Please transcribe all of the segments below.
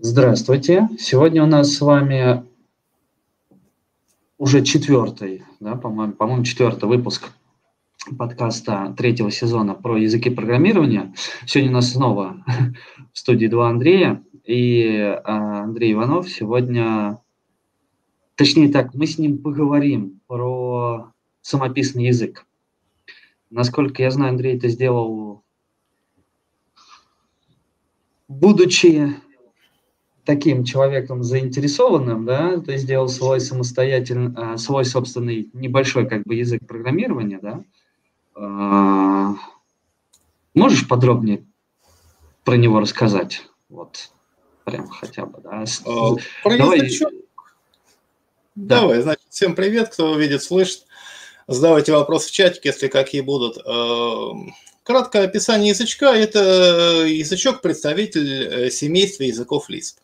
Здравствуйте. Сегодня у нас с вами уже четвертый, да, по-моему, по-моему, четвертый выпуск подкаста третьего сезона про языки программирования. Сегодня у нас снова в студии два Андрея и а, Андрей Иванов. Сегодня, точнее так, мы с ним поговорим про самописный язык. Насколько я знаю, Андрей это сделал, будучи таким человеком заинтересованным, да, ты сделал свой самостоятельный, а, свой собственный небольшой как бы язык программирования, да. А, можешь подробнее про него рассказать? Вот, прям хотя бы, да. А, про Давай. язычок? Да. Давай, значит, всем привет, кто видит, слышит. Задавайте вопросы в чатике, если какие будут. Краткое описание язычка – это язычок-представитель э, семейства языков Lisp.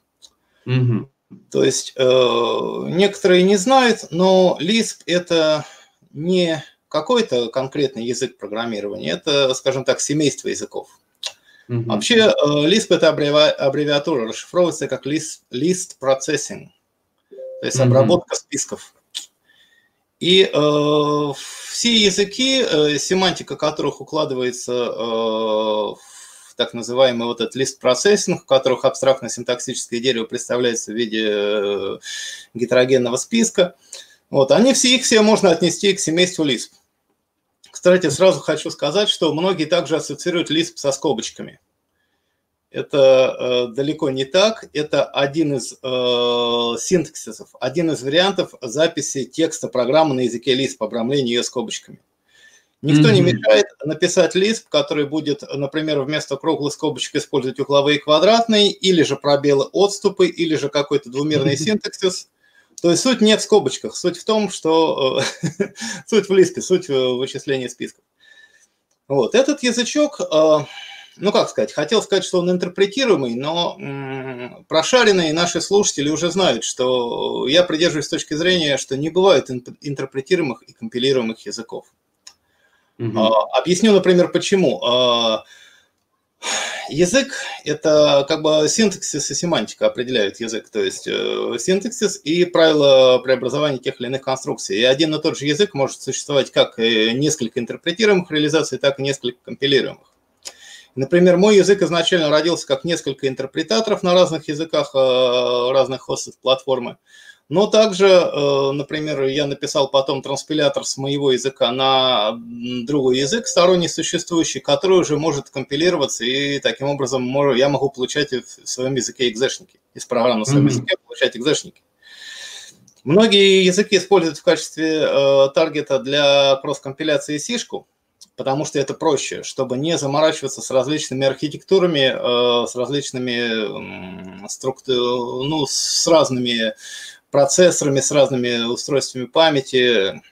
Угу. То есть э, некоторые не знают, но Lisp это не какой-то конкретный язык программирования, это, скажем так, семейство языков. Угу. Вообще э, Lisp это аббревиатура, расшифровывается как list, list processing, то есть обработка угу. списков. И э, все языки, э, семантика которых укладывается э, в так называемый вот этот лист процессинг, в которых абстрактно-синтаксическое дерево представляется в виде э, гетерогенного списка. Вот, они все, их все можно отнести к семейству Lisp. Кстати, сразу хочу сказать, что многие также ассоциируют Lisp со скобочками. Это э, далеко не так. Это один из э, синтаксисов, один из вариантов записи текста программы на языке Lisp, обрамления ее скобочками. Никто mm-hmm. не мешает написать лист, который будет, например, вместо круглых скобочек использовать угловые квадратные, или же пробелы отступы, или же какой-то двумерный синтаксис. То есть суть не в скобочках, суть в том, что э, суть в листе, суть в вычислении списков. Вот этот язычок, э, ну как сказать, хотел сказать, что он интерпретируемый, но прошаренные наши слушатели уже знают, что я придерживаюсь точки зрения, что не бывает интерпретируемых и компилируемых языков. Угу. Объясню, например, почему. А, язык – это как бы синтаксис и семантика определяют язык, то есть э, синтаксис и правила преобразования тех или иных конструкций. И один и тот же язык может существовать как несколько интерпретируемых реализаций, так и несколько компилируемых. Например, мой язык изначально родился как несколько интерпретаторов на разных языках э, разных хостов платформы. Но также, э, например, я написал потом транспилятор с моего языка на другой язык, сторонний существующий, который уже может компилироваться, и таким образом я могу получать в своем языке экзешники, из программы на своем mm-hmm. языке получать экзешники. Многие языки используют в качестве э, таргета для кросс-компиляции сишку, потому что это проще, чтобы не заморачиваться с различными архитектурами, э, с различными э, структурами, ну, с разными процессорами, с разными устройствами памяти.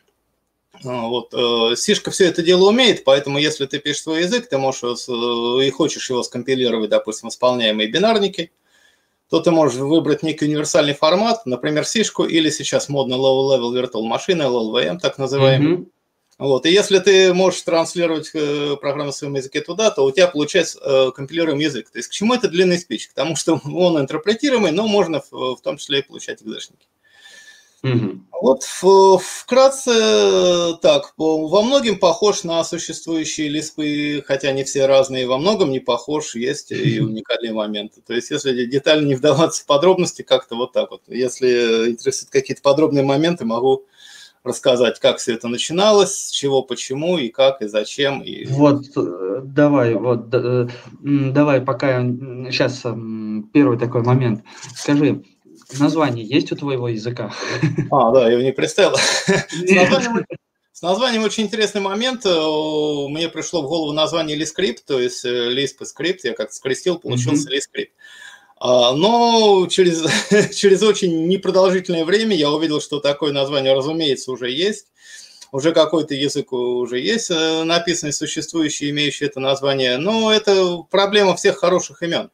А, вот. Э, Сишка все это дело умеет, поэтому если ты пишешь свой язык, ты можешь э, и хочешь его скомпилировать, допустим, исполняемые бинарники, то ты можешь выбрать некий универсальный формат, например, сишку или сейчас модно low-level virtual машины, LLVM, так называемый. Mm-hmm. Вот. И если ты можешь транслировать э, программу на своем языке туда, то у тебя получается компилируемый язык. То есть к чему это длинный спич? К тому, что он интерпретируемый, но можно в том числе и получать экзешники. Угу. Вот вкратце так, во многом похож на существующие лиспы, хотя не все разные, во многом не похож, есть и уникальные моменты. То есть, если детально не вдаваться в подробности, как-то вот так вот. Если интересуют какие-то подробные моменты, могу рассказать, как все это начиналось, с чего, почему и как и зачем. И... Вот, э, давай, вот, э, давай, пока сейчас первый такой момент. Скажи, Название есть у твоего языка? А, да, я его не представил. С названием, очень интересный момент. Э, мне пришло в голову название Lisp, то есть э, Lisp скрипт. Я как-то скрестил, получился mm Lisp. А, но через, через очень непродолжительное время я увидел, что такое название, разумеется, уже есть. Уже какой-то язык уже есть э, написанный, существующий, имеющий это название. Но это проблема всех хороших имен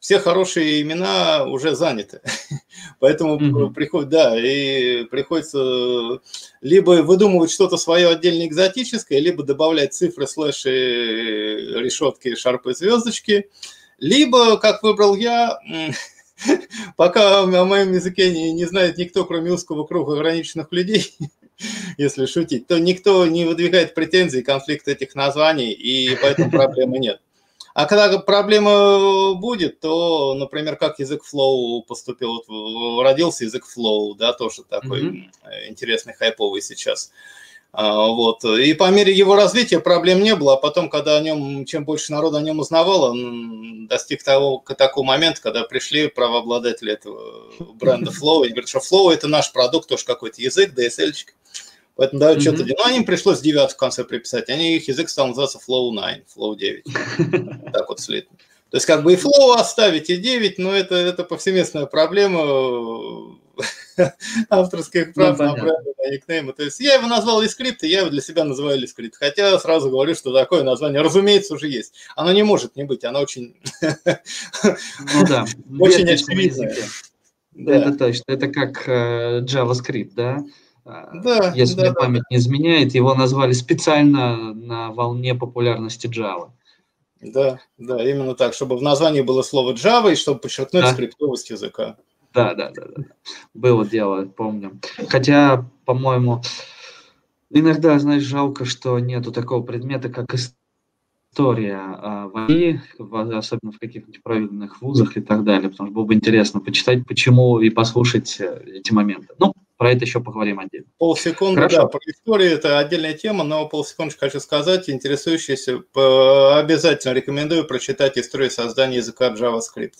все хорошие имена уже заняты. Поэтому mm-hmm. приходит, да, и приходится либо выдумывать что-то свое отдельно экзотическое, либо добавлять цифры, слэши, решетки, шарпы, звездочки, либо, как выбрал я, пока о моем языке не, не знает никто, кроме узкого круга ограниченных людей, если шутить, то никто не выдвигает претензий, конфликт этих названий, и поэтому проблемы нет. А когда проблема будет, то, например, как язык Flow поступил, родился язык Flow, да, тоже такой mm-hmm. интересный, хайповый сейчас. А, вот. И по мере его развития проблем не было, а потом, когда о нем, чем больше народа о нем узнавало, он достиг того, такого момента, когда пришли правообладатели этого бренда Flow, и говорят, что Flow это наш продукт, тоже какой-то язык, DSL-чик. Поэтому да, mm-hmm. что-то... Ну, им пришлось 9 в конце приписать. Они, их язык стал называться Flow 9, Flow 9. Так вот слитно. То есть как бы и Flow оставить, и 9, но это, это повсеместная проблема авторских прав ну, на бренды, на никнеймы. То есть я его назвал Liscript, и я его для себя называю Liscript. Хотя сразу говорю, что такое название, разумеется, уже есть. Оно не может не быть, оно очень... Ну да, очень очевидное. Это точно. Это как э, JavaScript, да? Да, Если да, память да. не изменяет, его назвали специально на волне популярности Java. Да, да, именно так, чтобы в названии было слово Java и чтобы подчеркнуть да. скриптовость языка. Да, да, да, да. Было дело, помню. Хотя, по-моему, иногда, знаешь, жалко, что нету такого предмета, как история а, войны, особенно в каких-нибудь правильных вузах и так далее, потому что было бы интересно почитать, почему и послушать э, эти моменты. Ну, про это еще поговорим отдельно. Полсекунды, Хорошо. да, про историю это отдельная тема, но полсекундочки хочу сказать, интересующиеся, обязательно рекомендую прочитать историю создания языка JavaScript.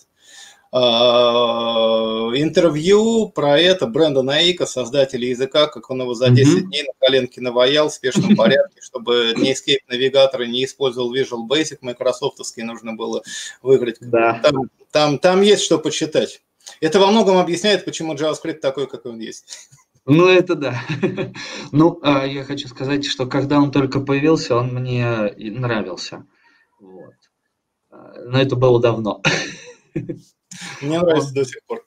А, интервью про это Брэндона Эйка, создателя языка, как он его за 10 mm-hmm. дней на коленке наваял в спешном порядке, чтобы не Escape навигаторы не использовал Visual Basic, майкрософтовский нужно было выиграть. Да. Там, там, там есть что почитать. Это во многом объясняет, почему JavaScript такой, какой он есть. Ну, это да. ну, а, я хочу сказать, что когда он только появился, он мне нравился. Вот. А, но это было давно. Мне нравится до сих пор.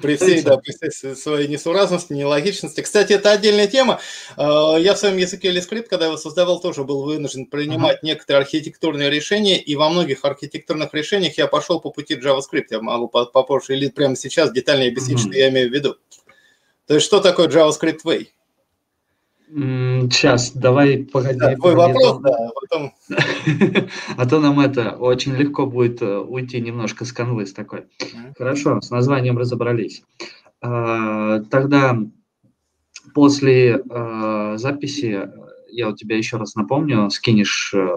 При всей, да, при всей своей несуразности, нелогичности. Кстати, это отдельная тема. А, я в своем языке LScript, когда его создавал, тоже был вынужден принимать uh-huh. некоторые архитектурные решения, и во многих архитектурных решениях я пошел по пути JavaScript. Я могу попозже или прямо сейчас детальнее объяснить, uh-huh. что я имею в виду. То есть, что такое JavaScript Way? Сейчас, давай, погоди. Да, твой погоди, вопрос, да, а потом... а то нам это очень легко будет э, уйти немножко с канвы с такой. Хорошо, с названием разобрались. А, тогда после а, записи я у тебя еще раз напомню, скинешь э,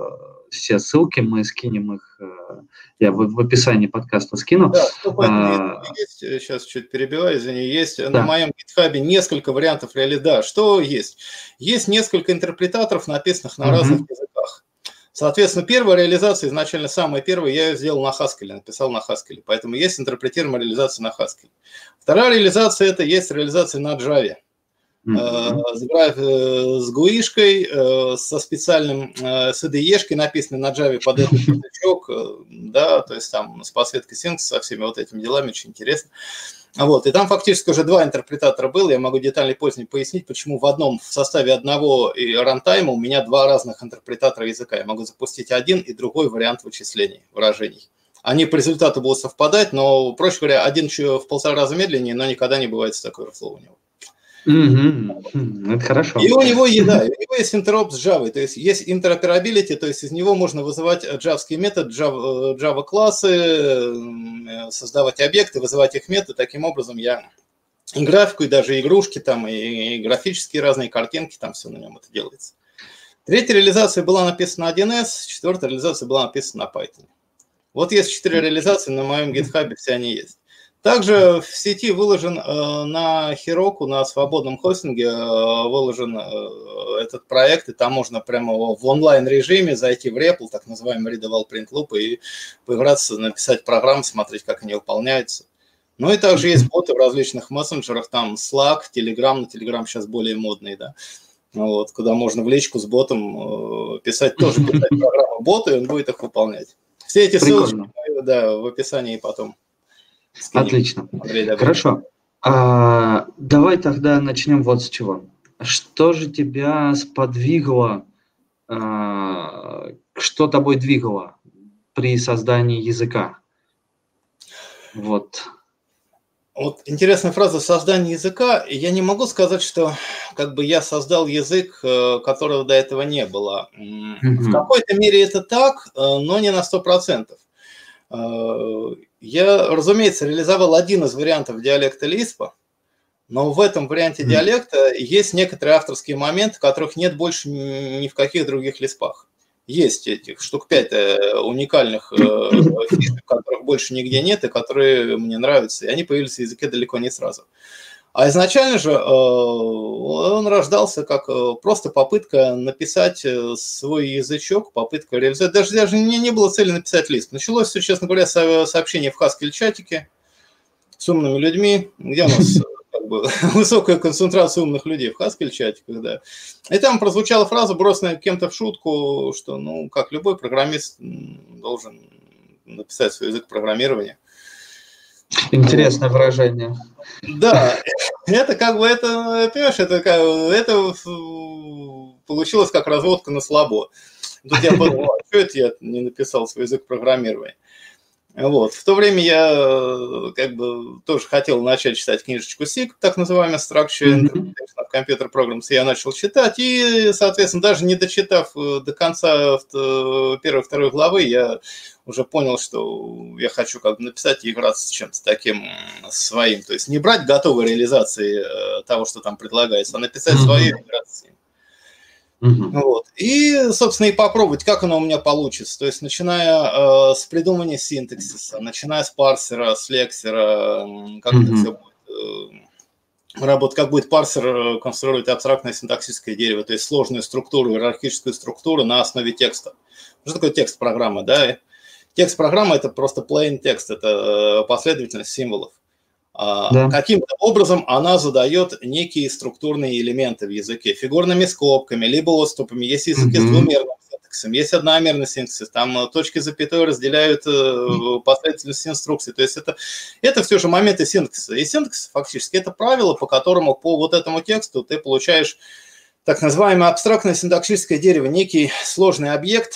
все ссылки, мы скинем их, э, я в, в описании подкаста скину. Да, а, есть, сейчас чуть перебиваю, извини, есть да. на моем GitHub несколько вариантов реализации. Да, что есть? Есть несколько интерпретаторов, написанных на угу. разных языках. Соответственно, первая реализация, изначально самая первая, я ее сделал на Haskell, написал на Haskell, поэтому есть интерпретируемая реализация на Haskell. Вторая реализация – это есть реализация на Java. Mm-hmm. с гуишкой, э, со специальным, с IDE-шкой написанной на Java под этот язычок, да, то есть там с подсветкой синтеза, со всеми вот этими делами, очень интересно. Вот, и там фактически уже два интерпретатора было, я могу детально позднее пояснить, почему в одном, в составе одного и рантайма у меня два разных интерпретатора языка. Я могу запустить один и другой вариант вычислений, выражений. Они по результату будут совпадать, но, проще говоря, один еще в полтора раза медленнее, но никогда не бывает такой overflow у него. Угу. Это хорошо. И у него, да, у него есть интероп с Java, то есть есть интероперабилити, то есть из него можно вызывать джавский метод, Java, Java классы, создавать объекты, вызывать их методы. Таким образом я и графику, и даже игрушки, там, и, и графические разные картинки, там все на нем это делается. Третья реализация была написана на 1С, четвертая реализация была написана на Python. Вот есть четыре реализации, на моем GitHub все они есть. Также в сети выложен э, на Heroku, на свободном хостинге, э, выложен э, этот проект, и там можно прямо в онлайн-режиме зайти в REPL, так называемый Readable Print Loop, и поиграться, написать программу, смотреть, как они выполняются. Ну и также есть боты в различных мессенджерах, там Slack, Telegram, на Telegram сейчас более модный, да, вот, куда можно в личку с ботом писать, тоже писать программу бота, и он будет их выполнять. Все эти ссылки, да, в описании потом. Отлично. Хорошо. А, давай тогда начнем вот с чего. Что же тебя сподвигло, а, что тобой двигало при создании языка? Вот. Вот интересная фраза создание языка. Я не могу сказать, что как бы я создал язык, э, которого до этого не было. Mm-hmm. В какой-то мере это так, э, но не на 100%. Э, я, разумеется, реализовал один из вариантов диалекта Лиспа, но в этом варианте диалекта есть некоторые авторские моменты, которых нет больше ни в каких других лиспах. Есть этих штук пять э, уникальных э, фишек, которых больше нигде нет, и которые мне нравятся, и они появились в языке далеко не сразу. А изначально же э, он рождался как просто попытка написать свой язычок, попытка реализовать. Даже, даже не, не было цели написать лист. Началось все, честно говоря, сообщение в Haskell чатике с умными людьми, где у нас как бы, высокая концентрация умных людей в Haskell чатиках, да. И там прозвучала фраза, брошенная кем-то в шутку, что, ну, как любой программист должен написать свой язык программирования. Интересное выражение. Да, это как бы, это, понимаешь, это, это получилось как разводка на слабо. Тут я подумал, а что это я не написал свой язык программирования? Вот. В то время я как бы тоже хотел начать читать книжечку SIG, так называемый Structure Interpretation of Computer Programs. Я начал читать, и, соответственно, даже не дочитав э, до конца э, первой-второй главы, я уже понял, что я хочу как бы написать и играться с чем-то таким своим. То есть не брать готовой реализации того, что там предлагается, а написать mm-hmm. свою и играться с ним. Угу. Вот. И, собственно, и попробовать, как оно у меня получится. То есть, начиная э, с придумывания синтаксиса, начиная с парсера, с лексера, как угу. это все будет э, работать, как будет парсер э, конструировать абстрактное синтаксическое дерево, то есть сложную структуру, иерархическую структуру на основе текста. Что такое текст программы? Да? Текст программы – это просто plain текст, это э, последовательность символов. А, да. Каким-то образом она задает некие структурные элементы в языке, фигурными скобками, либо отступами. Есть языки mm-hmm. с двумерным синтаксисом, есть одномерный синтаксис, там э, точки запятой разделяют mm-hmm. последовательность инструкций. То есть это, это все же моменты синтаксиса. И синтаксис фактически это правило, по которому по вот этому тексту ты получаешь так называемое абстрактное синтаксическое дерево, некий сложный объект,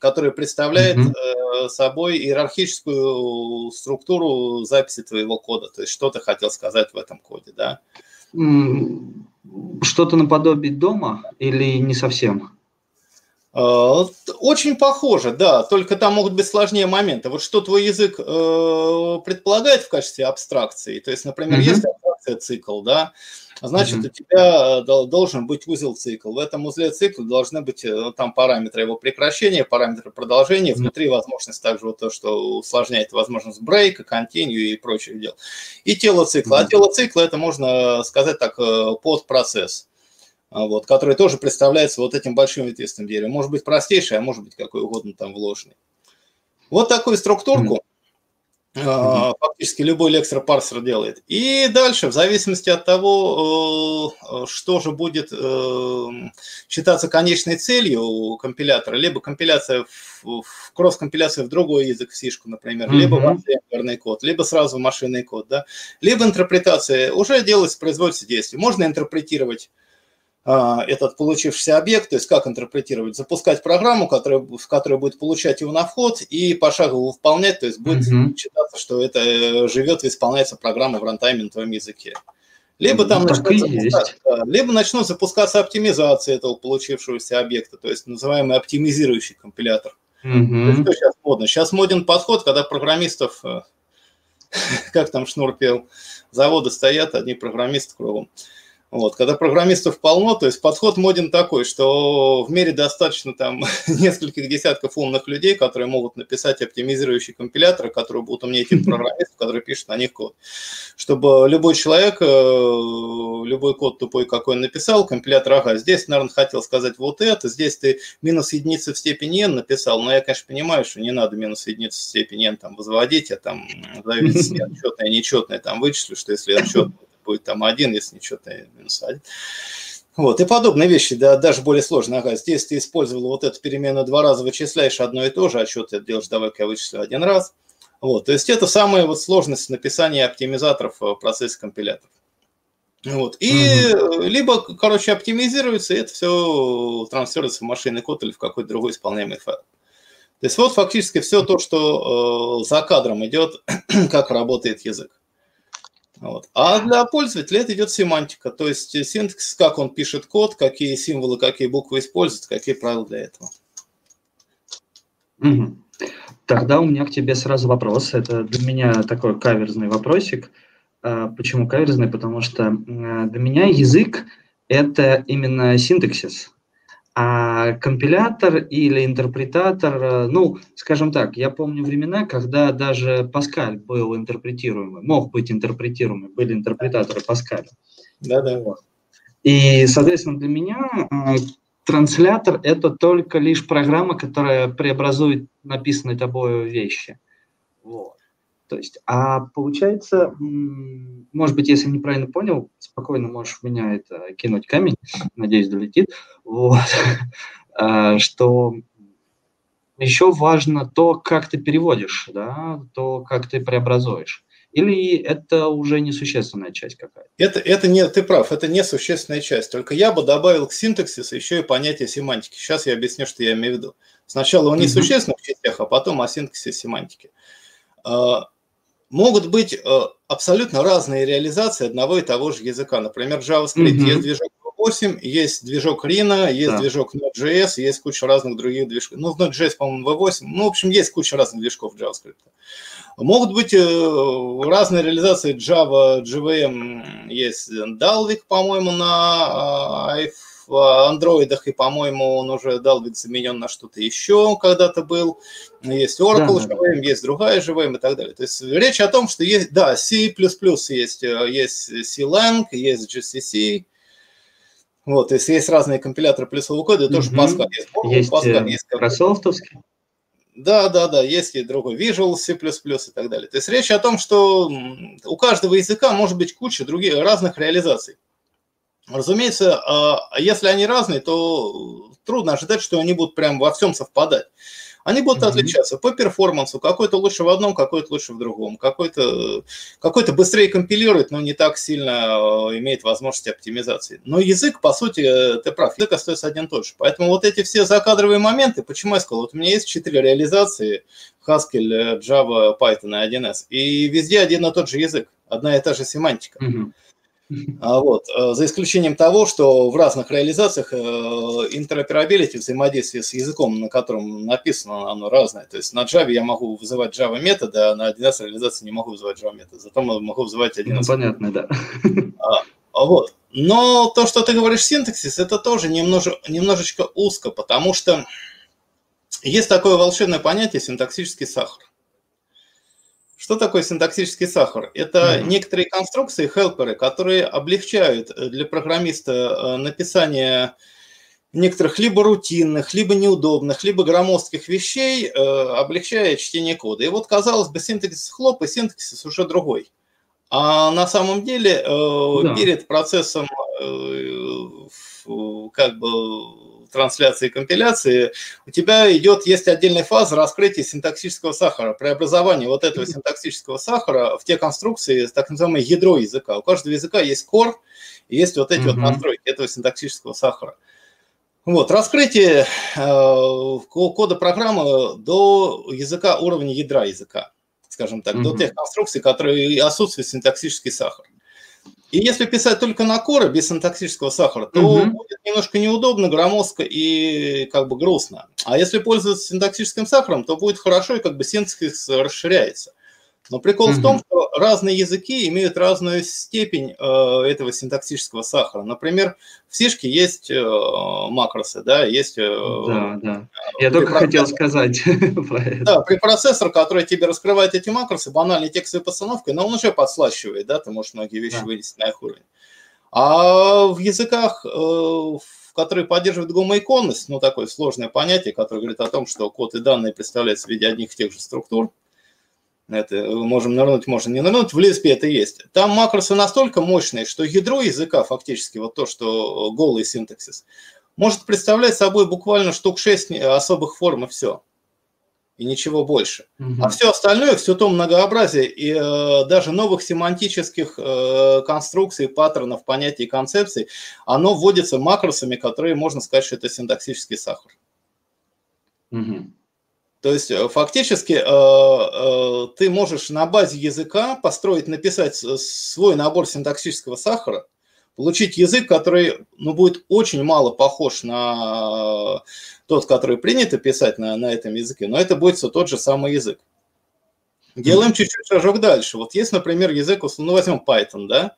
который представляет mm-hmm. собой иерархическую структуру записи твоего кода. То есть что ты хотел сказать в этом коде, да? Что-то наподобие дома или не совсем? Э, очень похоже, да, только там могут быть сложнее моменты. Вот что твой язык э, предполагает в качестве абстракции, то есть, например, mm-hmm. есть абстракция цикл, да, значит, mm-hmm. у тебя э, должен быть узел цикл. В этом узле цикла должны быть э, там параметры его прекращения, параметры продолжения, mm-hmm. внутри возможность также вот то, что усложняет возможность брейка, континью и прочих дел. И тело цикла. Mm-hmm. А тело цикла это можно сказать так под процесс а, вот, который тоже представляется вот этим большим ветвистым деревом. Может быть простейший, а может быть какой угодно там вложенный. Вот такую структурку mm-hmm. Фактически любой лексер-парсер делает. И дальше, в зависимости от того, э, что же будет э, считаться конечной целью у компилятора, либо компиляция в, в кросс-компиляция в другой язык, в сишку, например, mm-hmm. либо в код, либо сразу машинный код, да, либо интерпретация, уже делается, производится действие. Можно интерпретировать а, этот получившийся объект, то есть как интерпретировать, запускать программу, которая, в которой будет получать его на вход и пошагово выполнять, то есть будет mm-hmm. считаться, что это э, живет и исполняется программа в рантайме на твоем языке. Либо там ну, начнут запускаться, либо начнут запускаться оптимизации этого получившегося объекта, то есть называемый оптимизирующий компилятор. Mm-hmm. Что сейчас модно? Сейчас моден подход, когда программистов, э, как там Шнур пел, заводы стоят, одни программисты кругом. Вот, когда программистов полно, то есть подход моден такой, что в мире достаточно там нескольких десятков умных людей, которые могут написать оптимизирующий компилятор, которые будут умнее этих программистов, которые пишут на них код. Чтобы любой человек, э, любой код тупой, какой он написал, компилятор, ага, здесь, наверное, хотел сказать вот это, здесь ты минус единицы в степени n написал, но я, конечно, понимаю, что не надо минус единицы в степени n там возводить, я там зависит отчетное, нечетное там вычислю, что если отчет будет там один, если ничего, то минус один. Вот, и подобные вещи, да, даже более сложные. Ага, здесь ты использовал вот эту перемену два раза, вычисляешь одно и то же, а что ты делаешь, давай-ка я вычислю один раз. Вот, то есть это самая вот сложность написания оптимизаторов в процессе компиляторов. Вот. И угу. либо, короче, оптимизируется, и это все трансферируется в машинный код или в какой-то другой исполняемый файл. То есть вот фактически все то, что э, за кадром идет, как работает язык. Вот. А для пользователя это идет семантика, то есть синтекс, как он пишет код, какие символы, какие буквы использует, какие правила для этого. Угу. Тогда у меня к тебе сразу вопрос. Это для меня такой каверзный вопросик. А, почему каверзный? Потому что для меня язык – это именно синтаксис. А компилятор или интерпретатор, э, ну, скажем так, я помню времена, когда даже Паскаль был интерпретируемый, мог быть интерпретируемый, были интерпретаторы Паскаля. Да-да. И, соответственно, для меня э, транслятор – это только лишь программа, которая преобразует написанные тобой вещи. Вот. То есть, а получается, может быть, если неправильно понял, спокойно можешь меня это кинуть камень, надеюсь, долетит, вот, а, что еще важно то, как ты переводишь, да, то, как ты преобразуешь. Или это уже несущественная часть какая-то? Это, это не, ты прав, это несущественная часть. Только я бы добавил к синтаксису еще и понятие семантики. Сейчас я объясню, что я имею в виду. Сначала о несущественных частях, а потом о синтаксисе семантики. А, могут быть э, абсолютно разные реализации одного и того же языка. Например, JavaScript mm-hmm. есть движок 8, есть движок Rhino, есть да. движок Node.js, есть куча разных других движков. Ну, в Node.js, по-моему, V8. Ну, в общем, есть куча разных движков JavaScript. Могут быть э, разные реализации Java, JVM. Есть Dalvik, по-моему, на iPhone в андроидах, и, по-моему, он уже дал вид заменен на что-то еще когда-то был. Есть Oracle да, JVM, есть другая JVM и так далее. То есть речь о том, что есть, да, C++ есть, э, есть C-Lang, есть GCC, вот, то есть есть разные компиляторы плюсового кода, тоже mm Pascal есть. Есть, Pascal, есть Microsoftовский. Да, да, да, есть и другой Visual C++ и так далее. То есть речь о том, что у каждого языка может быть куча других разных реализаций. Разумеется, а, а если они разные, то трудно ожидать, что они будут прям во всем совпадать. Они будут mm-hmm. отличаться по перформансу. Какой-то лучше в одном, какой-то лучше в другом. Какой-то какой быстрее компилирует, но не так сильно а, имеет возможности оптимизации. Но язык, по сути, ты прав, язык остается один и тот же. Поэтому вот эти все закадровые моменты, почему я сказал, вот у меня есть четыре реализации, Haskell, Java, Python и 1С, и везде один и тот же язык, одна и та же семантика. Mm-hmm. А вот, э, за исключением того, что в разных реализациях э, интероперабилити, взаимодействие с языком, на котором написано, оно разное. То есть на Java я могу вызывать Java методы, а на 1С реализации не могу вызывать Java методы. Зато могу вызывать 1С. Ну, понятно, да. А, а, вот. Но то, что ты говоришь синтаксис, это тоже немножко, немножечко узко, потому что есть такое волшебное понятие синтаксический сахар. Что такое синтаксический сахар? Это mm-hmm. некоторые конструкции, хелперы, которые облегчают э, для программиста э, написание некоторых либо рутинных, либо неудобных, либо громоздких вещей, э, облегчая чтение кода. И вот, казалось бы, синтаксис хлоп и синтаксис уже другой. А на самом деле да. перед процессом как бы трансляции и компиляции, у тебя идет, есть отдельная фаза раскрытия синтаксического сахара, преобразования вот этого синтаксического сахара в те конструкции, так называемое ядро языка. У каждого языка есть core, и есть вот эти mm-hmm. вот настройки этого синтаксического сахара. Вот, раскрытие э, кода программы до языка уровня ядра языка, скажем так, mm-hmm. до тех конструкций, которые отсутствует синтаксический сахар. И если писать только на коры без синтаксического сахара, то угу. будет немножко неудобно, громоздко и как бы грустно. А если пользоваться синтаксическим сахаром, то будет хорошо и как бы синтаксис расширяется. Но прикол mm-hmm. в том, что разные языки имеют разную степень э, этого синтаксического сахара. Например, в Сишке есть э, макросы, да, есть... Э, да, да. Я только хотел сказать про это. Да, препроцессор, который тебе раскрывает эти макросы, банальной текстовой постановкой, но он уже подслащивает, да, ты можешь многие вещи да. вынести на их уровень. А в языках, э, которые поддерживают гомоиконность, ну, такое сложное понятие, которое говорит о том, что код и данные представляются в виде одних и тех же структур, это можем нырнуть, можно не нырнуть, в Lisp это есть. Там макросы настолько мощные, что ядро языка, фактически, вот то, что голый синтаксис, может представлять собой буквально штук 6 особых форм и все. И ничего больше. Угу. А все остальное, все то многообразие и э, даже новых семантических э, конструкций, паттернов, понятий и концепций, оно вводится макросами, которые можно сказать, что это синтаксический сахар. Угу. То есть э, фактически э, э, ты можешь на базе языка построить, написать свой набор синтаксического сахара, получить язык, который ну, будет очень мало похож на тот, который принято писать на, на этом языке, но это будет все тот же самый язык. Делаем чуть-чуть шажок дальше. Вот есть, например, язык, ну возьмем Python, да?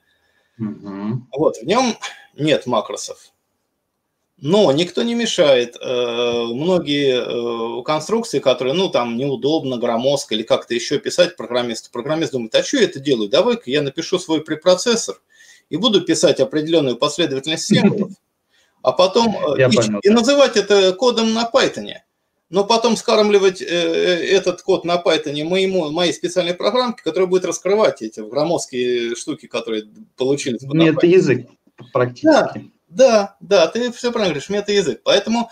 Mm-hmm. Вот, в нем нет макросов. Но никто не мешает. Э, многие э, конструкции, которые, ну, там, неудобно, громоздко или как-то еще писать программисту. Программист думает, а что я это делаю? Давай-ка я напишу свой препроцессор и буду писать определенную последовательность символов, а потом э, и, и называть это кодом на Python. Но потом скармливать этот код на Python моему, моей специальной программке, которая будет раскрывать эти громоздкие штуки, которые получились. Это язык практически. Да. Да, да, ты все правильно говоришь, мета-язык. Поэтому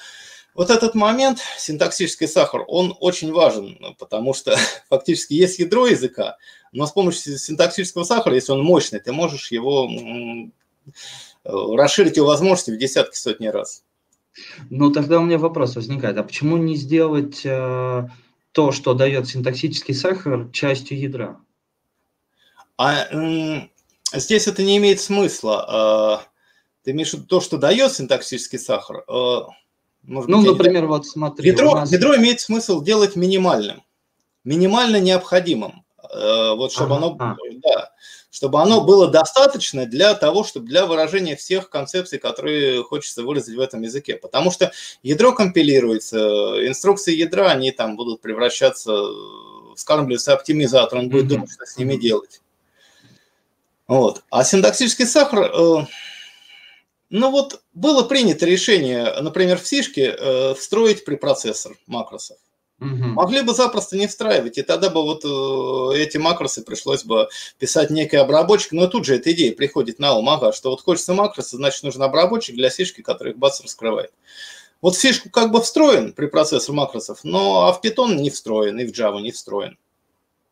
вот этот момент, синтаксический сахар, он очень важен, потому что фактически есть ядро языка, но с помощью синтаксического сахара, если он мощный, ты можешь его расширить его возможности в десятки, сотни раз. Ну, тогда у меня вопрос возникает, а почему не сделать э, то, что дает синтаксический сахар, частью ядра? А э, здесь это не имеет смысла. Э, ты имеешь в виду то, что дает синтаксический сахар? Э, может ну, быть, например, вот смотри. Ядро, нас... ядро имеет смысл делать минимальным, минимально необходимым. Э, вот чтобы ага, оно, а. да, чтобы оно было достаточно для того, чтобы для выражения всех концепций, которые хочется выразить в этом языке. Потому что ядро компилируется, инструкции ядра, они там будут превращаться, скармливаться оптимизатор, он будет mm-hmm. думать, что с ними делать. Вот. А синтаксический сахар э, ну вот было принято решение, например, в сишке э, встроить препроцессор макросов. Угу. Могли бы запросто не встраивать, и тогда бы вот э, эти макросы пришлось бы писать некий обработчик, но тут же эта идея приходит на ум, ага, что вот хочется макросы, значит нужен обработчик для сишки, который их бац раскрывает. Вот в фишку как бы встроен при процессор макросов, но а в Python не встроен, и в Java не встроен.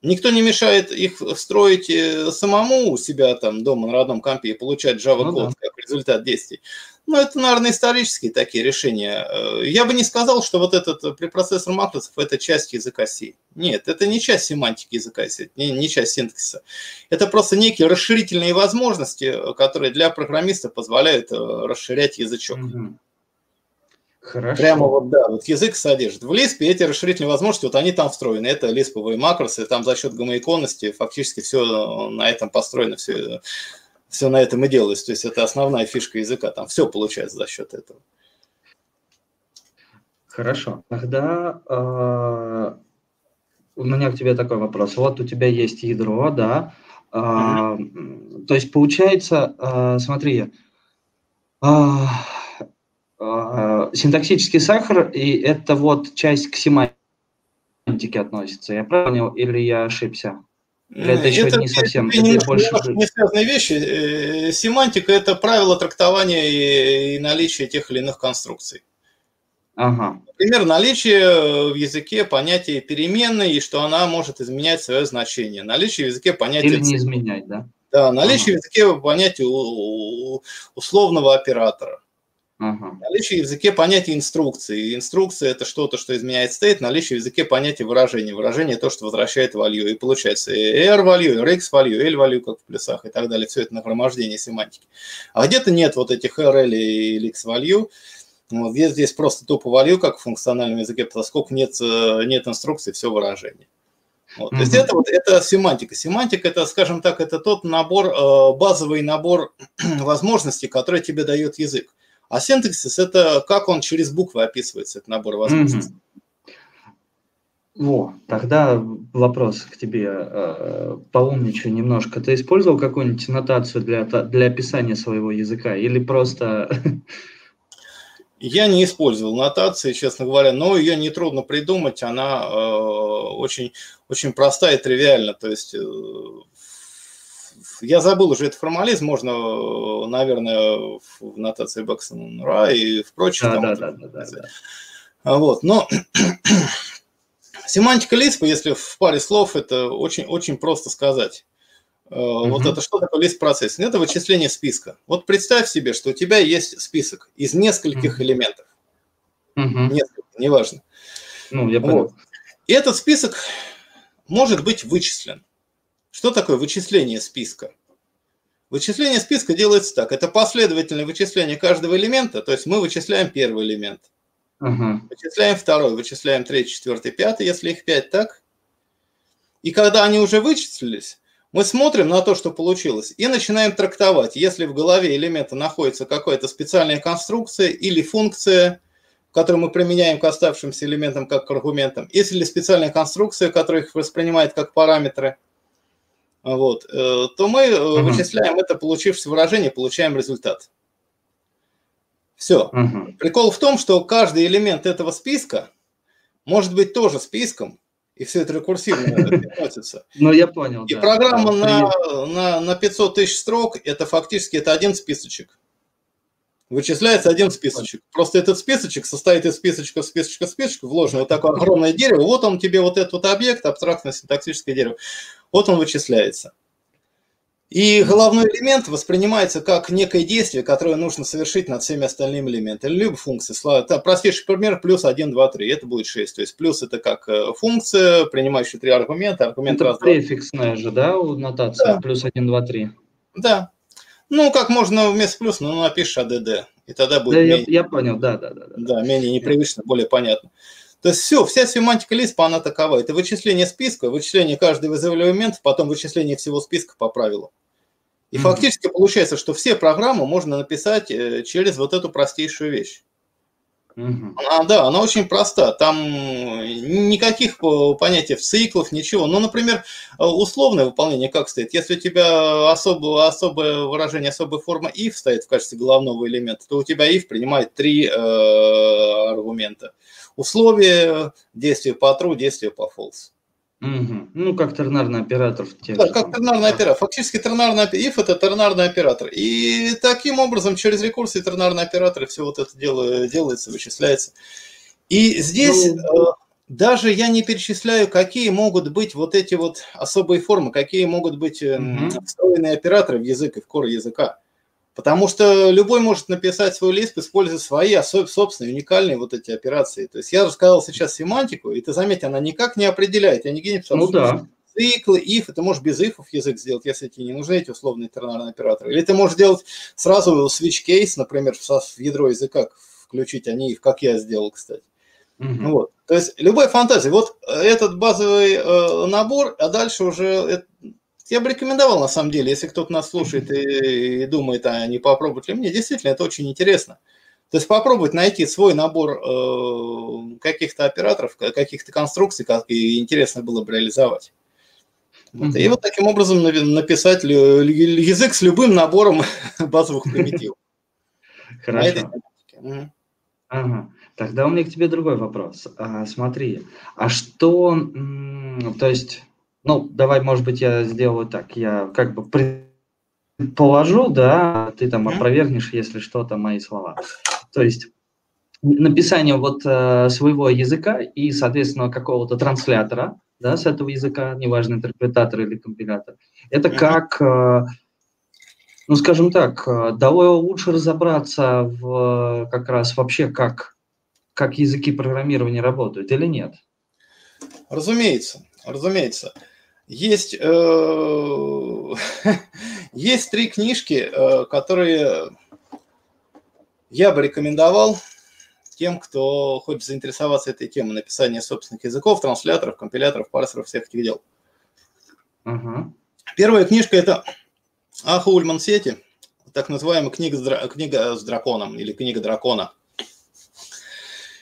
Никто не мешает их встроить э, самому у себя там дома на родном компе и получать Java код ну, да. как результат действий. Но это, наверное, исторические такие решения. Э, я бы не сказал, что вот этот препроцессор макросов – это часть языка C. Нет, это не часть семантики языка C, не, не часть синтаксиса. Это просто некие расширительные возможности, которые для программиста позволяют э, расширять язычок. Угу. Хорошо. Прямо вот, да, вот язык содержит. В Lisp эти расширительные возможности, вот они там встроены. Это лисповые макросы, там за счет гомоиконности фактически все на этом построено, все, все на этом и делается. То есть это основная фишка языка, там все получается за счет этого. Хорошо. Тогда э, у меня к тебе такой вопрос. Вот у тебя есть ядро, да. Э, mm-hmm. То есть получается, э, смотри, э, синтаксический сахар, и это вот часть к семантике относится. Я правильно или я ошибся? Или это еще это, не совсем, это, это больше... Не связанные вещи. Э, семантика – это правило трактования и, и наличия тех или иных конструкций. Ага. Например, наличие в языке понятия переменной, и что она может изменять свое значение. Наличие в языке понятия... Или не изменять, да? Да, наличие ага. в языке понятия условного оператора. Ага. Наличие в языке понятия инструкции. Инструкция – это что-то, что изменяет стейт. Наличие в языке понятия выражения. Выражение – то, что возвращает value. И получается R value, RX value, L value, как в плюсах и так далее. Все это нагромождение семантики. А где-то нет вот этих R, L и X value. Вот здесь, здесь просто тупо value, как в функциональном языке, поскольку нет, э, нет инструкции, все выражение. Вот. Mm-hmm. То есть это, вот, это семантика. Семантика – это, скажем так, это тот набор, э, базовый набор возможностей, который тебе дает язык. А синтаксис – это как он через буквы описывается, этот набор возможностей. Mm-hmm. Во, тогда вопрос к тебе. Э, поумничаю немножко. Ты использовал какую-нибудь нотацию для, для описания своего языка или просто... Я не использовал нотации, честно говоря, но ее нетрудно придумать. Она э, очень, очень простая и тривиальна. То есть э, я забыл уже этот формализм, можно, наверное, в нотации Баксона и в прочих. Да, да, да, да, да, да. Вот, но семантика Лиспа, если в паре слов, это очень, очень просто сказать. Uh-huh. Вот это что такое лист процесс? Это вычисление списка. Вот представь себе, что у тебя есть список из нескольких uh-huh. элементов. Uh-huh. Несколько, неважно. Ну, я понял. Вот. И этот список может быть вычислен. Что такое вычисление списка? Вычисление списка делается так. Это последовательное вычисление каждого элемента, то есть мы вычисляем первый элемент. Uh-huh. Вычисляем второй, вычисляем третий, четвертый, пятый, если их пять, так? И когда они уже вычислились, мы смотрим на то, что получилось, и начинаем трактовать. Если в голове элемента находится какая-то специальная конструкция или функция, которую мы применяем к оставшимся элементам как к аргументам, если специальная конструкция, которая их воспринимает как параметры, вот, э, то мы uh-huh. вычисляем это получившееся выражение, получаем результат. Все. Uh-huh. Прикол в том, что каждый элемент этого списка может быть тоже списком, и все это рекурсивно переносится. Ну, я понял. И программа на, на, на 500 тысяч строк, это фактически это один списочек. Вычисляется один списочек. Просто этот списочек состоит из списочка, списочка, списочка, вложено вот такое огромное дерево. Вот он тебе, вот этот вот объект, абстрактное синтаксическое дерево. Вот он вычисляется. И головной элемент воспринимается как некое действие, которое нужно совершить над всеми остальными элементами. Либо функции. Там простейший пример плюс 1, 2, 3. Это будет 6. То есть плюс это как э, функция, принимающая три аргумента. Аргумент это раз, префиксная же, да, нотация? Да. Плюс 1, 2, 3. Да. Ну, как можно вместо плюс, ну, напишешь АДД. И тогда будет да, менее... я, я понял, да, да, да. Да, менее непривычно, более понятно. То есть все, вся семантика Лиспа, она такова. Это вычисление списка, вычисление каждого из элементов, потом вычисление всего списка по правилу. И mm-hmm. фактически получается, что все программы можно написать э, через вот эту простейшую вещь. Она, да, она очень проста. Там никаких понятий циклов, ничего. Ну, например, условное выполнение как стоит? Если у тебя особо, особое выражение, особая форма if стоит в качестве главного элемента, то у тебя if принимает три э, аргумента. Условие, действие по true, действие по false. Угу. Ну, как тернарный оператор. В тех да, как тернарный оператор. Фактически тернарный if это тернарный оператор. И таким образом через рекурсы тернарные операторы все вот это дело, делается, вычисляется. И здесь ну, э, даже я не перечисляю, какие могут быть вот эти вот особые формы, какие могут быть угу. встроенные операторы в язык и в кор языка. Потому что любой может написать свой лист, используя свои собственные, уникальные вот эти операции. То есть я рассказал сейчас семантику, и ты заметь, она никак не определяет. Я нигде не писал, ну, да. циклы, if, ты можешь без ифов язык сделать, если тебе не нужны эти условные тернарные операторы. Или ты можешь делать сразу switch case, например, в ядро языка включить они if, как я сделал, кстати. Угу. Вот. То есть любая фантазия. Вот этот базовый э, набор, а дальше уже это, я бы рекомендовал, на самом деле, если кто-то нас слушает и, и думает, а не попробовать ли мне, действительно, это очень интересно. То есть попробовать найти свой набор э, каких-то операторов, каких-то конструкций, как и интересно было бы реализовать. Вот. Mm-hmm. И вот таким образом написать язык с любым набором базовых примитивов. Хорошо. Ага. Тогда у меня к тебе другой вопрос. А, смотри, а что, то есть ну, давай, может быть, я сделаю так. Я как бы предположу, да, ты там опровергнешь, если что-то, мои слова. То есть написание вот э, своего языка и, соответственно, какого-то транслятора, да, с этого языка, неважно, интерпретатор или компилятор, это как, э, ну, скажем так, э, довольно лучше разобраться в как раз вообще, как, как языки программирования работают или нет? Разумеется, разумеется. Есть, э, есть три книжки, э, которые я бы рекомендовал тем, кто хочет заинтересоваться этой темой написания собственных языков, трансляторов, компиляторов, парсеров, всех этих дел. Uh-huh. Первая книжка – это Аха Ульман Сети, так называемая книга с, книга с драконом или книга дракона.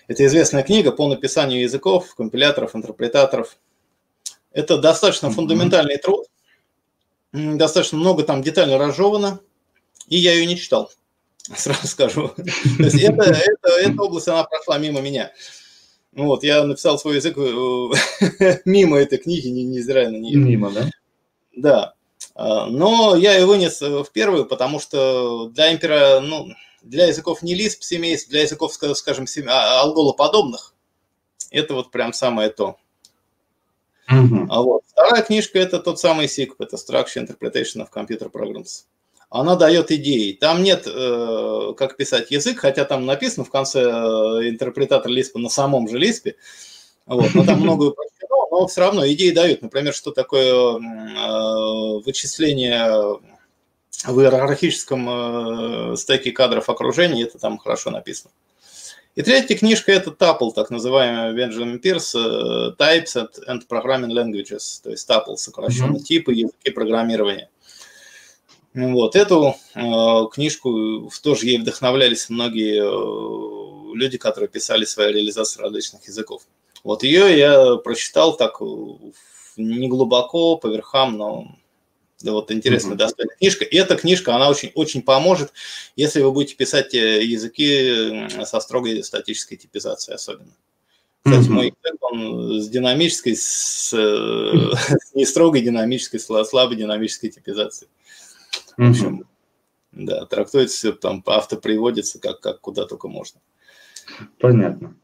Это известная книга по написанию языков, компиляторов, интерпретаторов – это достаточно фундаментальный труд, достаточно много там детально разжевано, и я ее не читал, сразу скажу. То есть это, это, эта область, она прошла мимо меня. Вот, я написал свой язык э, мимо этой книги, не, не зря на нее. Мимо, да? Да. А, но я ее вынес в первую, потому что для импера, ну, для языков не Lisp семейств, для языков, скажем, а, алголоподобных, это вот прям самое то. Uh-huh. А вот. Вторая книжка – это тот самый SICP, это Structure Interpretation of Computer Programs. Она дает идеи. Там нет, э, как писать язык, хотя там написано в конце э, интерпретатор Лиспа на самом же Лиспе. Вот. Но там много но все равно идеи дают. Например, что такое э, вычисление в иерархическом стеке кадров окружения, это там хорошо написано. И третья книжка – это TUPL, так называемый Бенджамин Пирс, Types and Programming Languages, то есть TUPL, сокращенно mm-hmm. типы языки программирования. Вот, эту э, книжку тоже ей вдохновлялись многие э, люди, которые писали свои реализации различных языков. Вот ее я прочитал так не глубоко, по верхам, но да, вот интересная, mm-hmm. достойная книжка. И эта книжка, она очень, очень поможет, если вы будете писать э, языки со строгой статической типизацией особенно. Кстати, mm-hmm. мой язык, он с динамической, с, mm-hmm. с не строгой динамической, слабой динамической типизацией. В общем, да, трактуется все там, автоприводится, как, как куда только можно. Понятно.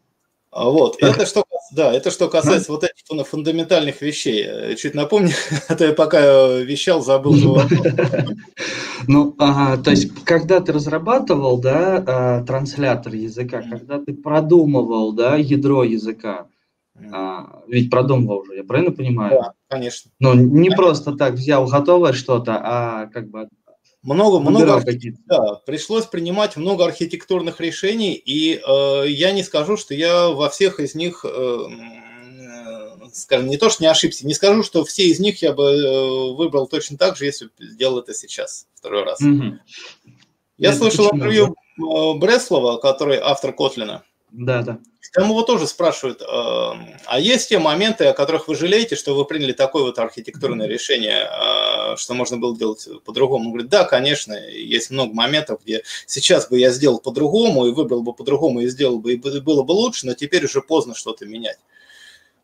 А вот, это что, да, это что касается вот этих фундаментальных вещей. Чуть напомню, а то я пока вещал, забыл. Ну, ага, то есть, когда ты разрабатывал, да, а, транслятор языка, когда ты продумывал, да, ядро языка, а, ведь продумывал уже, я правильно понимаю? Да, конечно. Ну, не просто так взял готовое что-то, а как бы много, много, да, пришлось принимать много архитектурных решений, и э, я не скажу, что я во всех из них, э, скажем, не то, что не ошибся, не скажу, что все из них я бы э, выбрал точно так же, если бы сделал это сейчас, второй раз. Угу. Я это слышал интервью да? Э, Бреслова, который автор Котлина. Да, да. Там его тоже спрашивают, а есть те моменты, о которых вы жалеете, что вы приняли такое вот архитектурное решение, а, что можно было делать по-другому? Он говорит, да, конечно, есть много моментов, где сейчас бы я сделал по-другому, и выбрал бы по-другому, и сделал бы, и было бы лучше, но теперь уже поздно что-то менять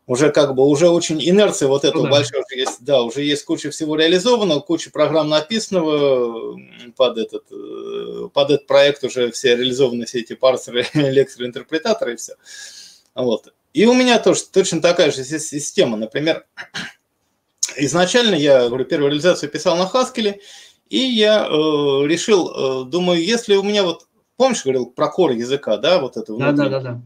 уже как бы уже очень инерция вот этого ну, да. большой уже есть, да, уже есть куча всего реализованного, куча программ написанного под этот, э, под этот проект уже все реализованы все эти парсеры, электроинтерпретаторы и все. Вот. И у меня тоже точно такая же система. Например, изначально я, говорю, первую реализацию писал на Haskell, и я э, решил, э, думаю, если у меня вот, помнишь, говорил про кор языка, да, вот это да, да, да, да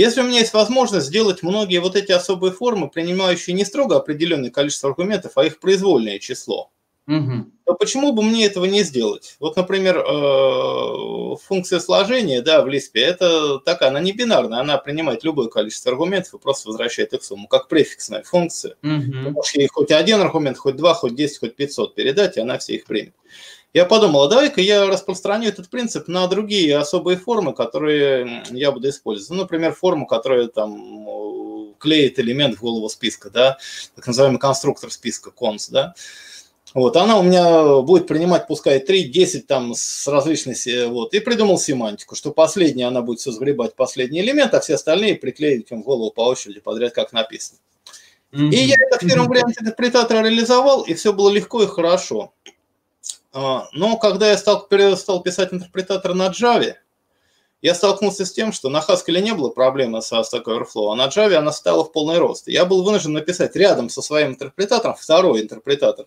если у меня есть возможность сделать многие вот эти особые формы, принимающие не строго определенное количество аргументов, а их произвольное число, угу. то почему бы мне этого не сделать? Вот, например, э, функция сложения да, в Lisp, это такая, она не бинарная, она принимает любое количество аргументов и просто возвращает их сумму, как префиксная функция. Угу. Ты можешь ей хоть один аргумент, хоть два, хоть 10, хоть 500 передать, и она все их примет. Я подумал, а давай-ка я распространю этот принцип на другие особые формы, которые я буду использовать. Ну, например, форму, которая там клеит элемент в голову списка, да, так называемый конструктор списка, конс, да. Вот, она у меня будет принимать, пускай 3-10 там с различной, вот, и придумал семантику, что последняя она будет все сгребать последний элемент, а все остальные приклеить им в голову по очереди подряд, как написано. Mm-hmm. И я это в первом варианте интерпретатора реализовал, и все было легко и хорошо. А, но когда я стал, стал писать интерпретатор на Java, я столкнулся с тем, что на Haskell не было проблемы со Stack Overflow, а на Java она стала в полный рост. Я был вынужден написать рядом со своим интерпретатором второй интерпретатор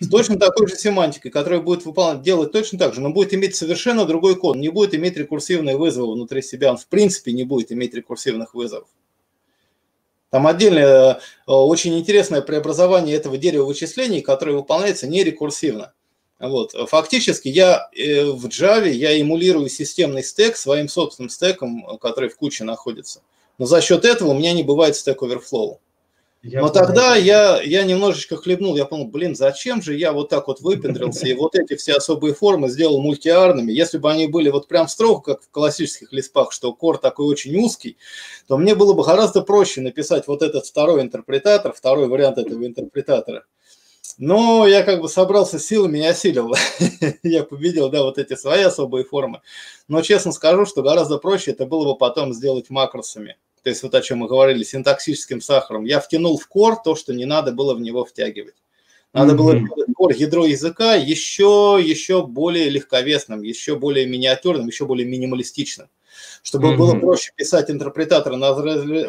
с точно такой же семантикой, которая будет выполнять, делать точно так же, но будет иметь совершенно другой код, не будет иметь рекурсивные вызовы внутри себя, он в принципе не будет иметь рекурсивных вызовов. Там отдельное, э, очень интересное преобразование этого дерева вычислений, которое выполняется нерекурсивно. Вот. Фактически я э, в Java я эмулирую системный стек своим собственным стеком, который в куче находится. Но за счет этого у меня не бывает Overflow. Я Но тогда я, я немножечко хлебнул, я подумал, блин, зачем же я вот так вот выпендрился и вот эти все особые формы сделал мультиарными. Если бы они были вот прям строго, как в классических лиспах, что кор такой очень узкий, то мне было бы гораздо проще написать вот этот второй интерпретатор, второй вариант этого интерпретатора. Но я как бы собрался силами и осилил. я победил, да, вот эти свои особые формы. Но честно скажу, что гораздо проще это было бы потом сделать макросами. То есть вот о чем мы говорили, синтаксическим сахаром. Я втянул в кор то, что не надо было в него втягивать. Надо mm-hmm. было кор ядро языка еще, еще более легковесным, еще более миниатюрным, еще более минималистичным чтобы mm-hmm. было проще писать интерпретаторы на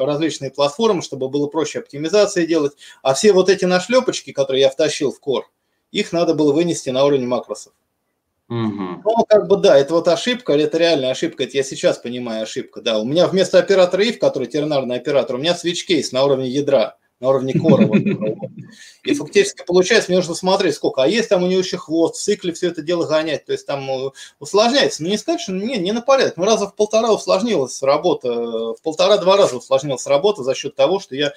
различные платформы, чтобы было проще оптимизации делать. А все вот эти нашлепочки, которые я втащил в Core, их надо было вынести на уровень макросов. Угу. Ну, как бы да, это вот ошибка, это реальная ошибка, это я сейчас понимаю ошибка, да. У меня вместо оператора if, который тернарный оператор, у меня switch case на уровне ядра. На уровне кора. И фактически получается, мне нужно смотреть, сколько. А есть там у него еще хвост, в цикле все это дело гонять. То есть там э, усложняется. Но не сказать, что не, не на порядок. Ну, раза в полтора усложнилась работа, в полтора-два раза усложнилась работа за счет того, что я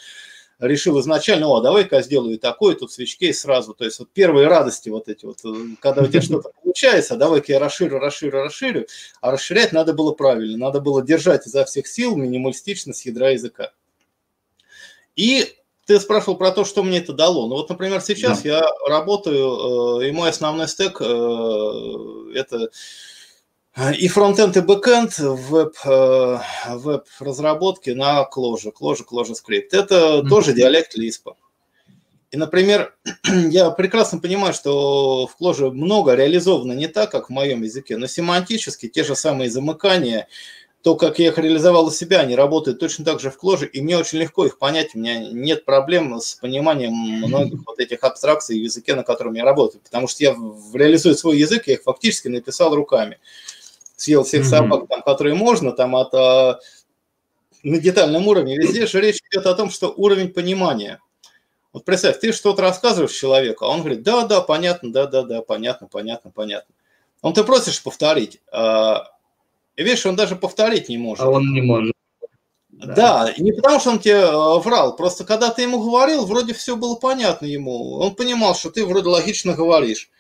решил изначально, о, давай-ка сделаю такой, тут свечкей сразу. То есть вот первые радости вот эти вот, э, когда у тебя что-то получается, давай-ка я расширю, расширю, расширю. А расширять надо было правильно, надо было держать изо всех сил минималистичность ядра языка. И ты спрашивал про то, что мне это дало. Ну вот, например, сейчас да. я работаю, э, и мой основной стек э, это и фронтенд, и бэкенд в веб, э, веб-разработке на Clojure, Clojure, ClojureScript. Это mm-hmm. тоже диалект Lisp. И, например, я прекрасно понимаю, что в Clojure много реализовано не так, как в моем языке, но семантически те же самые замыкания, то, как я их реализовал у себя, они работают точно так же в Clojure, и мне очень легко их понять, у меня нет проблем с пониманием многих вот этих абстракций в языке, на котором я работаю, потому что я реализую свой язык, я их фактически написал руками съел всех mm-hmm. собак, там, которые можно, там от а, на детальном уровне. Везде же речь идет о том, что уровень понимания. Вот представь, ты что-то рассказываешь человеку, а он говорит, да, да, понятно, да, да, да, понятно, понятно, понятно. Он ты просишь повторить. А, и видишь, он даже повторить не может. А он не может. Да. да, не потому что он тебе а, врал, просто когда ты ему говорил, вроде все было понятно ему. Он понимал, что ты вроде логично говоришь.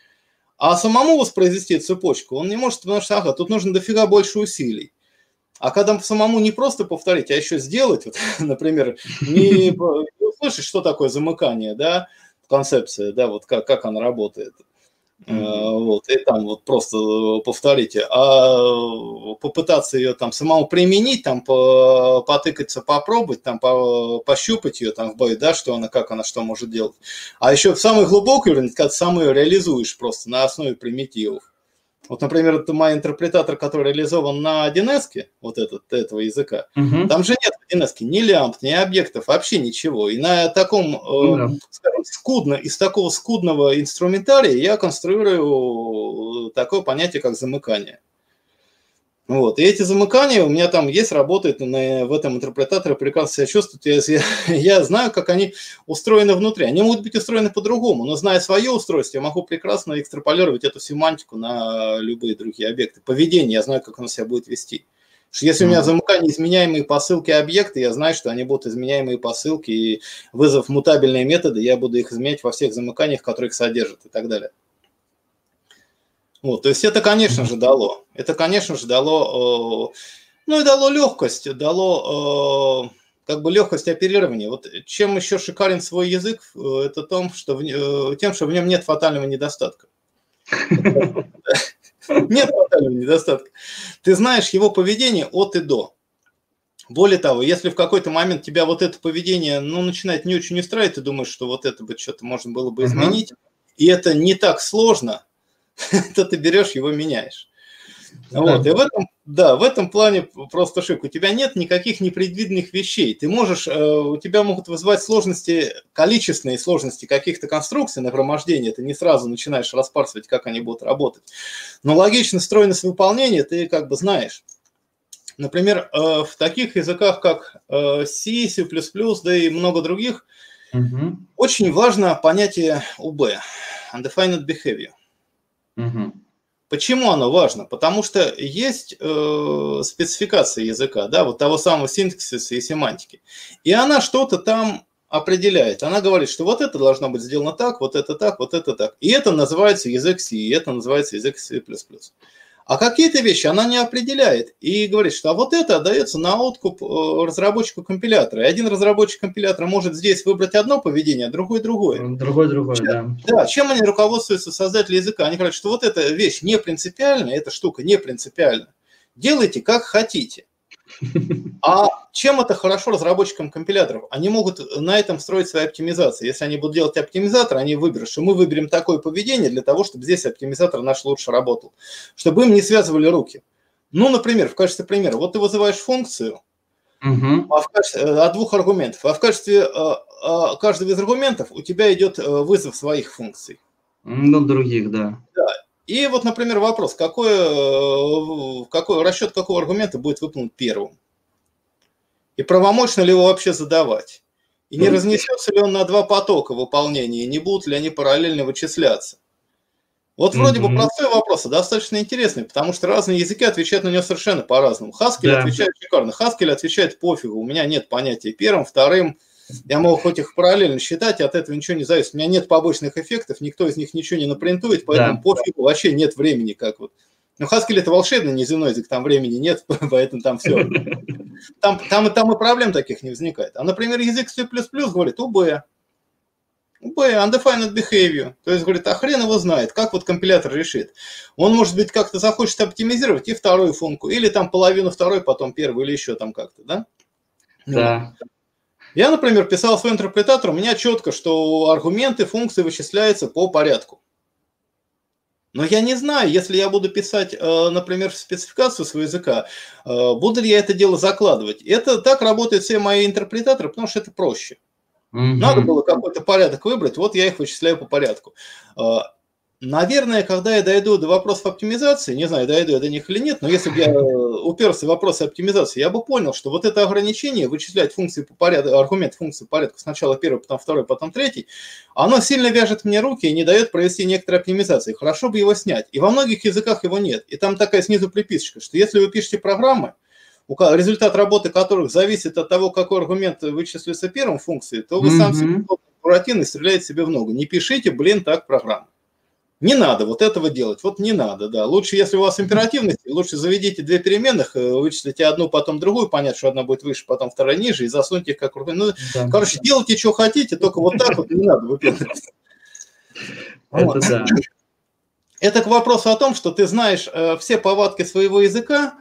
А самому воспроизвести цепочку он не может, потому что, ага, тут нужно дофига больше усилий. А когда самому не просто повторить, а еще сделать, вот, например, не, не что такое замыкание, да, концепция, да, вот как, как она работает. Mm-hmm. Вот, и там вот просто э, повторите, а попытаться ее там самому применить, там потыкаться, попробовать, там пощупать ее там в бою, да, что она, как она, что может делать. А еще в самый глубокий уровень, когда сам ее реализуешь просто на основе примитивов. Вот, например, это мой интерпретатор, который реализован на 1С, вот этот, этого языка. Угу. Там же нет в 1С ни лямп, ни объектов, вообще ничего. И на таком, ну, э, скажем, скудно, из такого скудного инструментария я конструирую такое понятие, как замыкание. Вот. И эти замыкания у меня там есть, работают на, в этом интерпретаторе, прекрасно себя чувствуют. Я, я знаю, как они устроены внутри. Они могут быть устроены по-другому, но зная свое устройство, я могу прекрасно экстраполировать эту семантику на любые другие объекты. Поведение, я знаю, как оно себя будет вести. если у меня замыкание изменяемые посылки объекты, я знаю, что они будут изменяемые посылки, и вызов мутабельные методы, я буду их изменять во всех замыканиях, которые их содержат и так далее. Вот, то есть это, конечно же, дало. Это, конечно же, дало, э, ну и дало легкость, дало э, как бы легкость оперирования. Вот чем еще шикарен свой язык, э, это том, что в, тем, что в нем нет фатального недостатка. Нет фатального недостатка. Ты знаешь его поведение от и до. Более того, если в какой-то момент тебя вот это поведение ну, начинает не очень устраивать, ты думаешь, что вот это бы что-то можно было бы изменить, и это не так сложно, то ты берешь его меняешь. Да. Вот, и в этом, да, в этом плане просто шик. У тебя нет никаких непредвиденных вещей. Ты можешь, э, у тебя могут вызывать сложности, количественные сложности каких-то конструкций нагромождения. Ты не сразу начинаешь распарсывать, как они будут работать. Но логично стройность выполнения ты как бы знаешь. Например, э, в таких языках, как э, C, C++, да и много других, угу. очень важно понятие UB, Undefined Behavior. Угу. Почему оно важно? Потому что есть э, спецификация языка, да, вот того самого синтаксиса и семантики. И она что-то там определяет. Она говорит, что вот это должно быть сделано так, вот это так, вот это так. И это называется язык C, и это называется язык C++. А какие-то вещи она не определяет и говорит, что а вот это отдается на откуп э, разработчику компилятора. И один разработчик компилятора может здесь выбрать одно поведение, а другой другое. Другой другое, да. Да, чем они руководствуются создатели языка? Они говорят, что вот эта вещь не принципиальна, эта штука не принципиальна. Делайте как хотите. А чем это хорошо разработчикам компиляторов? Они могут на этом строить свои оптимизации. Если они будут делать оптимизатор, они выберут, что мы выберем такое поведение для того, чтобы здесь оптимизатор наш лучше работал. Чтобы им не связывали руки. Ну, например, в качестве примера, вот ты вызываешь функцию, угу. а в качестве, э, от двух аргументов, а в качестве а, а, каждого из аргументов у тебя идет вызов своих функций. Ну, других, да. Да. И вот, например, вопрос, какой, э, какой расчет какого аргумента будет выполнен первым? И правомочно ли его вообще задавать? И не разнесется ли он на два потока выполнения, и не будут ли они параллельно вычисляться? Вот вроде mm-hmm. бы простой вопрос, а достаточно интересный, потому что разные языки отвечают на него совершенно по-разному. Хаскель да. отвечает шикарно, Хаскель отвечает пофигу, у меня нет понятия первым, вторым, я могу хоть их параллельно считать, и от этого ничего не зависит. У меня нет побочных эффектов, никто из них ничего не напринтует, поэтому да. пофигу, вообще нет времени, как вот. Ну, Haskell это волшебный неземной язык, там времени нет, поэтому там все. Там, там, там и проблем таких не возникает. А, например, язык C++ говорит UB, UB, undefined behavior. То есть, говорит, а хрен его знает, как вот компилятор решит. Он, может быть, как-то захочет оптимизировать и вторую функцию, или там половину второй, потом первую, или еще там как-то, да? Да. Я, например, писал свой интерпретатор, у меня четко, что аргументы функции вычисляются по порядку. Но я не знаю, если я буду писать, э, например, спецификацию своего языка, э, буду ли я это дело закладывать. Это так работают все мои интерпретаторы, потому что это проще. Mm-hmm. Надо было какой-то порядок выбрать, вот я их вычисляю по порядку. Наверное, когда я дойду до вопросов оптимизации, не знаю, дойду я до них или нет, но если бы я э, уперся в вопросы оптимизации, я бы понял, что вот это ограничение вычислять функции по порядку, аргумент функции по порядку сначала первый, потом второй, потом третий, оно сильно вяжет мне руки и не дает провести некоторые оптимизации. Хорошо бы его снять. И во многих языках его нет. И там такая снизу приписочка, что если вы пишете программы, результат работы которых зависит от того, какой аргумент вычислится первым функцией, то вы mm-hmm. сам себе буратино стреляете себе в ногу. Не пишите, блин, так программу. Не надо вот этого делать, вот не надо, да. Лучше, если у вас императивность, лучше заведите две переменных, э, вычислите одну, потом другую, понять, что одна будет выше, потом вторая ниже, и засуньте их как... Ну, да. короче, делайте, что хотите, только вот так вот не надо выпендриваться. Это да. Это к вопросу о том, что ты знаешь э, все повадки своего языка,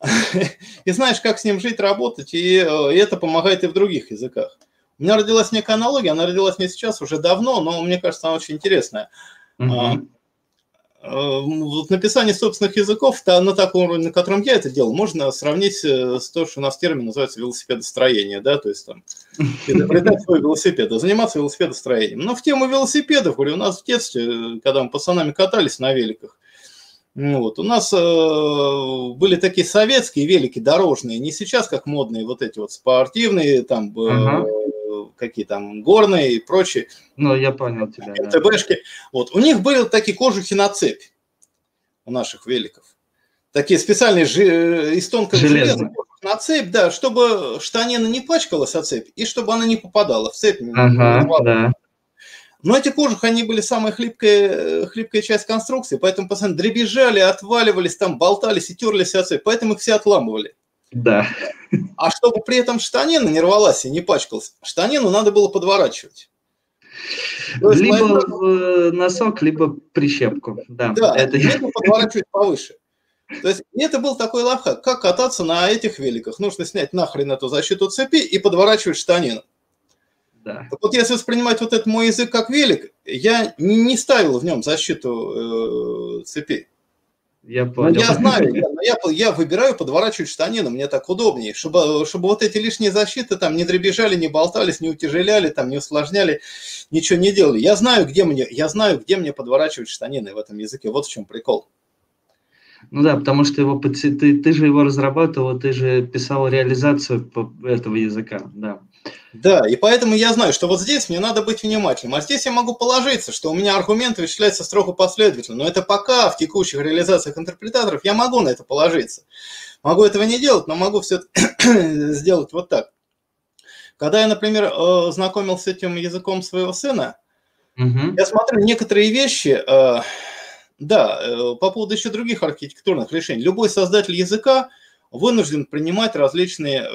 и знаешь, как с ним жить, работать, и, э, и это помогает и в других языках. У меня родилась некая аналогия, она родилась не сейчас, уже давно, но мне кажется, она очень интересная. Угу. Вот написание собственных языков на таком уровне, на котором я это делал, можно сравнить э, с то, что у нас термин называется велосипедостроение, да, то есть там изобретать свой велосипед, а заниматься велосипедостроением. Но в тему велосипедов, говорю, у нас в детстве, когда мы пацанами катались на великах, ну вот. У нас э, были такие советские велики дорожные, не сейчас как модные вот эти вот спортивные, там э, ага какие там горные и прочие. Ну, я понял тебя. МТБшки. Да. Вот. У них были такие кожухи на цепь у наших великов. Такие специальные жи- э, из тонкого железа на цепь, да, чтобы штанина не пачкалась о цепь и чтобы она не попадала в цепь. Ага, да. Но эти кожухи, они были самая хлипкая, хлипкая часть конструкции, поэтому постоянно дребезжали, отваливались, там болтались и терлись о цепь, поэтому их все отламывали. Да. А чтобы при этом штанина не рвалась и не пачкалась, штанину надо было подворачивать. либо моя... носок, либо прищепку. Да, да это... либо подворачивать повыше. То есть это был такой лайфхак, как кататься на этих великах. Нужно снять нахрен эту защиту цепи и подворачивать штанину. Да. Так вот если воспринимать вот этот мой язык как велик, я не ставил в нем защиту э, цепи. Я понял. Ну, я знаю, я, я, я выбираю подворачивать штанину, мне так удобнее, чтобы, чтобы вот эти лишние защиты там не дребезжали, не болтались, не утяжеляли, там не усложняли, ничего не делали. Я знаю, где мне, я знаю, где мне подворачивать штанины в этом языке. Вот в чем прикол. Ну да, потому что его, ты, ты же его разрабатывал, ты же писал реализацию этого языка, да. Да, и поэтому я знаю, что вот здесь мне надо быть внимательным. А здесь я могу положиться, что у меня аргументы вычисляются строго последовательно. Но это пока в текущих реализациях интерпретаторов я могу на это положиться. Могу этого не делать, но могу все сделать вот так. Когда я, например, э, знакомился с этим языком своего сына, угу. я смотрю некоторые вещи, э, да, э, по поводу еще других архитектурных решений. Любой создатель языка – вынужден принимать различные, э,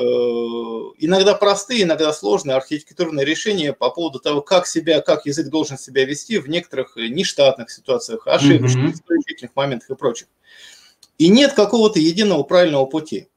иногда простые, иногда сложные архитектурные решения по поводу того, как себя, как язык должен себя вести в некоторых нештатных ситуациях, ошибочных, исключительных моментах и прочих. И нет какого-то единого правильного пути.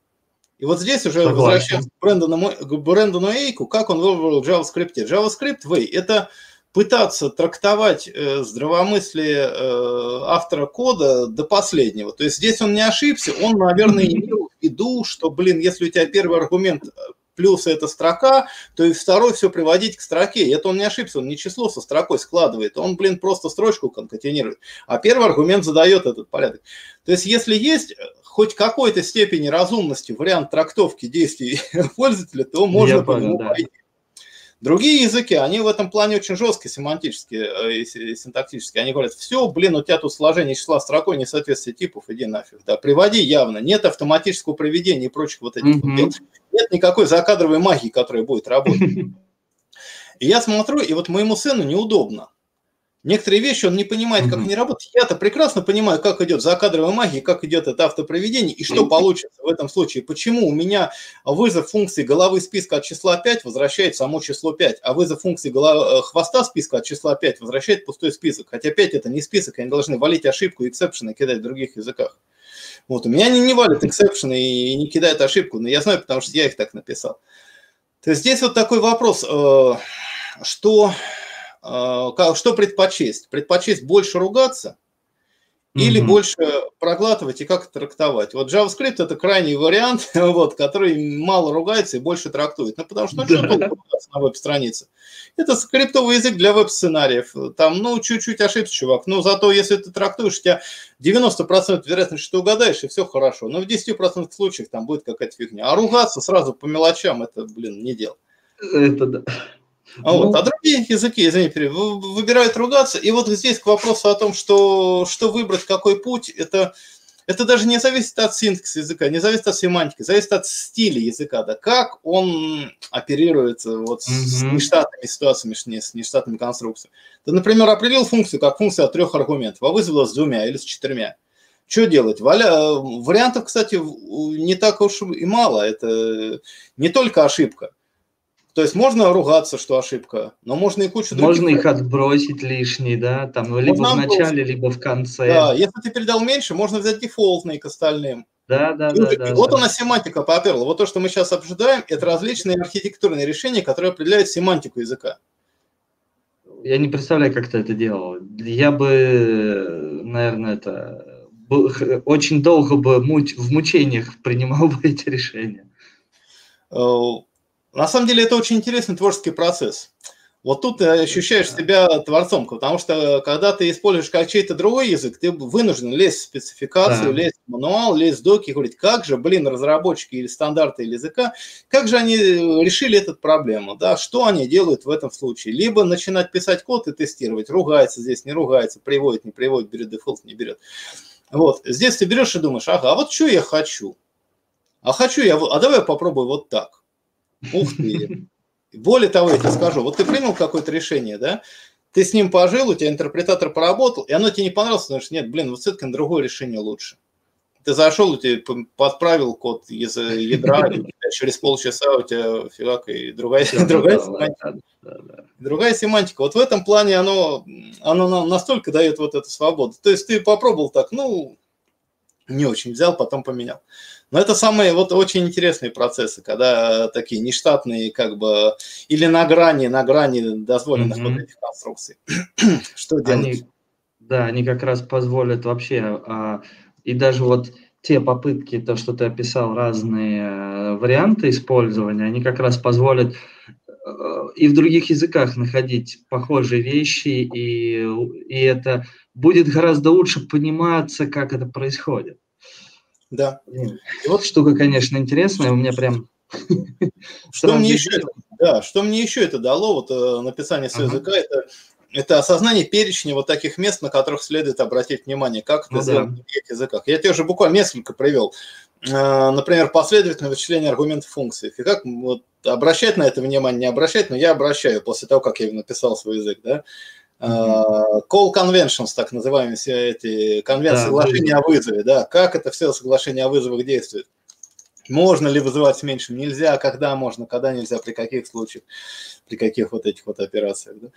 И вот здесь уже Согласен. возвращаемся к Брэндону, к Брэндону Эйку, как он выбрал в JavaScript. JavaScript Way – это пытаться трактовать э, здравомыслие э, автора кода до последнего. То есть здесь он не ошибся, он, наверное, имел в виду, что, блин, если у тебя первый аргумент э, плюс эта строка, то и второй все приводить к строке. И это он не ошибся, он не число со строкой складывает, он, блин, просто строчку конкатинирует. А первый аргумент задает этот порядок. То есть если есть хоть какой-то степени разумности вариант трактовки действий пользователя, то можно Я по нему да. пойти. Другие языки, они в этом плане очень жесткие, семантические э, и синтактические. Они говорят, все, блин, у тебя тут сложение числа строкой несоответствие типов, иди нафиг. Да, приводи явно. Нет автоматического приведения и прочих вот этих mm-hmm. дел. Нет никакой закадровой магии, которая будет работать. И я смотрю, и вот моему сыну неудобно. Некоторые вещи он не понимает, как они работают. Я-то прекрасно понимаю, как идет закадровая магия, как идет это автопроведение, и что получится в этом случае. Почему у меня вызов функции головы списка от числа 5 возвращает само число 5, а вызов функции голова, э, хвоста списка от числа 5 возвращает пустой список. Хотя 5 это не список, они должны валить ошибку, exception ы кидать в других языках. Вот, у меня они не валят exception ы и не кидают ошибку, но я знаю, потому что я их так написал. То есть здесь вот такой вопрос, э, что что предпочесть? Предпочесть больше ругаться или mm-hmm. больше проглатывать и как трактовать? Вот JavaScript это крайний вариант, вот, который мало ругается и больше трактует. Ну, потому что ну, что ругаться на веб-странице? Это скриптовый язык для веб-сценариев. Там, ну, чуть-чуть ошибся, чувак. Но зато, если ты трактуешь, у тебя 90% вероятность, что ты угадаешь, и все хорошо. Но в 10% случаев там будет какая-то фигня. А ругаться сразу по мелочам, это, блин, не дело. Это да. А, ну, вот, а другие языки, извините, выбирают ругаться. И вот здесь к вопросу о том, что, что выбрать, какой путь, это, это даже не зависит от синтакса языка, не зависит от семантики, зависит от стиля языка, да, как он оперирует вот mm-hmm. с нештатными ситуациями, с нештатными конструкциями. Ты, например, определил функцию как функция от трех аргументов, а вызвала с двумя или с четырьмя. Что делать? Валя... Вариантов, кстати, не так уж и мало. Это не только ошибка. То есть можно ругаться, что ошибка, но можно и кучу других... Можно их отбросить лишний, да, там, можно либо в начале, отбросить. либо в конце. Да, если ты передал меньше, можно взять дефолтный к остальным. Да, да, и, да, да. Вот да. она семантика поперла. Вот то, что мы сейчас обсуждаем, это различные архитектурные решения, которые определяют семантику языка. Я не представляю, как ты это делал. Я бы, наверное, это очень долго бы в мучениях принимал бы эти решения. Э, на самом деле это очень интересный творческий процесс. Вот тут ты ощущаешь себя творцом, потому что когда ты используешь как чей-то другой язык, ты вынужден лезть в спецификацию, да. лезть в мануал, лезть в доки говорить, как же, блин, разработчики или стандарты или языка, как же они решили эту проблему, да, что они делают в этом случае. Либо начинать писать код и тестировать, ругается здесь, не ругается, приводит, не приводит, берет дефолт, не берет. Вот, здесь ты берешь и думаешь, ага, а вот что я хочу? А хочу я, а давай я попробую вот так. Ух ты. Более того, я тебе скажу, вот ты принял какое-то решение, да, ты с ним пожил, у тебя интерпретатор поработал, и оно тебе не понравилось, потому что нет, блин, вот все-таки другое решение лучше. Ты зашел, у тебя подправил код из ядра, через полчаса у тебя фигак и другая, другая семантика. Другая семантика. Вот в этом плане оно, оно настолько дает вот эту свободу. То есть ты попробовал так, ну, не очень взял, потом поменял. Но это самые вот очень интересные процессы, когда такие нештатные, как бы, или на грани, на грани дозволенных mm-hmm. вот этих конструкций. Что делать? Они, да, они как раз позволят вообще, а, и даже вот те попытки, то, что ты описал, разные э, варианты использования, они как раз позволят э, и в других языках находить похожие вещи, и, и это будет гораздо лучше пониматься, как это происходит. Да. И вот штука, конечно, интересная, у меня прям... Что мне еще это, да, что мне еще это дало, вот э, написание своего языка, это, это осознание перечня вот таких мест, на которых следует обратить внимание, как это ну, сделать да. в других языках. Я тебе уже буквально несколько привел. Э, например, последовательное вычисление аргументов функций. И как вот, обращать на это внимание, не обращать, но я обращаю после того, как я написал свой язык, да. Uh, call conventions, так называемые все эти конвенции, да, соглашения да. о вызове, да, как это все соглашение о вызовах действует. Можно ли вызывать с меньшим? Нельзя, когда можно, когда нельзя, при каких случаях, при каких вот этих вот операциях, да.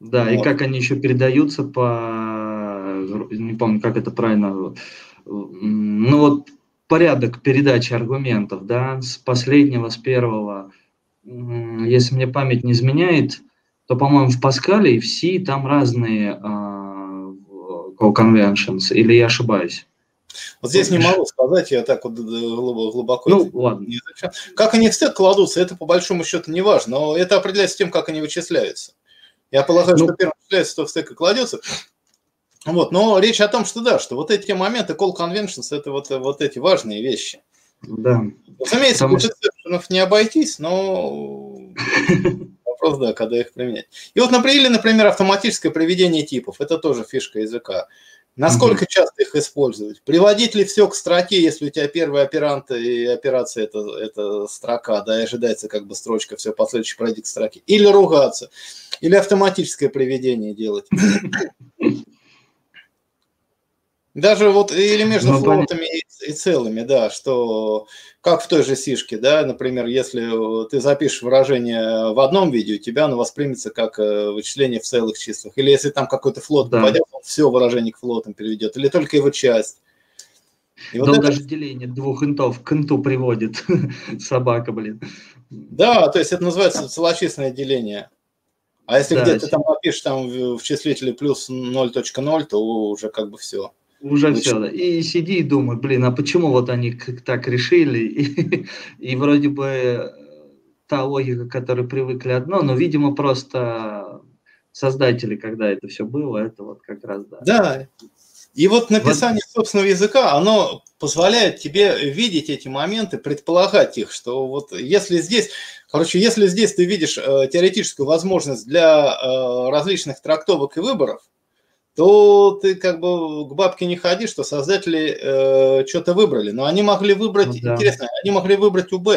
Да, вот. и как они еще передаются по, не помню, как это правильно, ну вот порядок передачи аргументов, да, с последнего, с первого, если мне память не изменяет, то, по-моему, в Паскале и в C там разные call conventions, или я ошибаюсь? Вот здесь не могу сказать, я так вот глубоко... Ну, ладно. Не как они в стек кладутся, это по большому счету не важно, но это определяется тем, как они вычисляются. Я полагаю, ну, что первым вычисляется, то в стек и кладется. Вот, но речь о том, что да, что вот эти моменты call conventions, это вот, вот эти важные вещи. Да. Разумеется, Потому... не обойтись, но вопрос, да, когда их применять. И вот, например, например, автоматическое приведение типов. Это тоже фишка языка. Насколько mm-hmm. часто их использовать? Приводить ли все к строке, если у тебя первый оперант и операция это, это строка, да, и ожидается как бы строчка, все последующее пройти к строке. Или ругаться, или автоматическое приведение делать. Даже вот или между ну, флотами и, и целыми, да, что как в той же сишке, да, например, если ты запишешь выражение в одном виде, у тебя оно воспримется как э, вычисление в целых числах. Или если там какой-то флот да. попадет, он все выражение к флотам переведет, или только его часть. И вот это... даже деление двух интов к инту приводит собака, блин. Да, то есть это называется целочисленное деление. А если да, где-то там напишешь там в числителе плюс 0.0, то уже как бы все. Уже Очень. все, да. И сиди и думай, блин, а почему вот они так решили? И, и вроде бы э, та логика, к которой привыкли одно, но, видимо, просто создатели, когда это все было, это вот как раз, да. Да, и вот написание вот. собственного языка, оно позволяет тебе видеть эти моменты, предполагать их, что вот если здесь, короче, если здесь ты видишь э, теоретическую возможность для э, различных трактовок и выборов, то ты как бы к бабке не ходи, что создатели э, что-то выбрали. Но они могли выбрать, ну, да. интересно, они могли выбрать УБ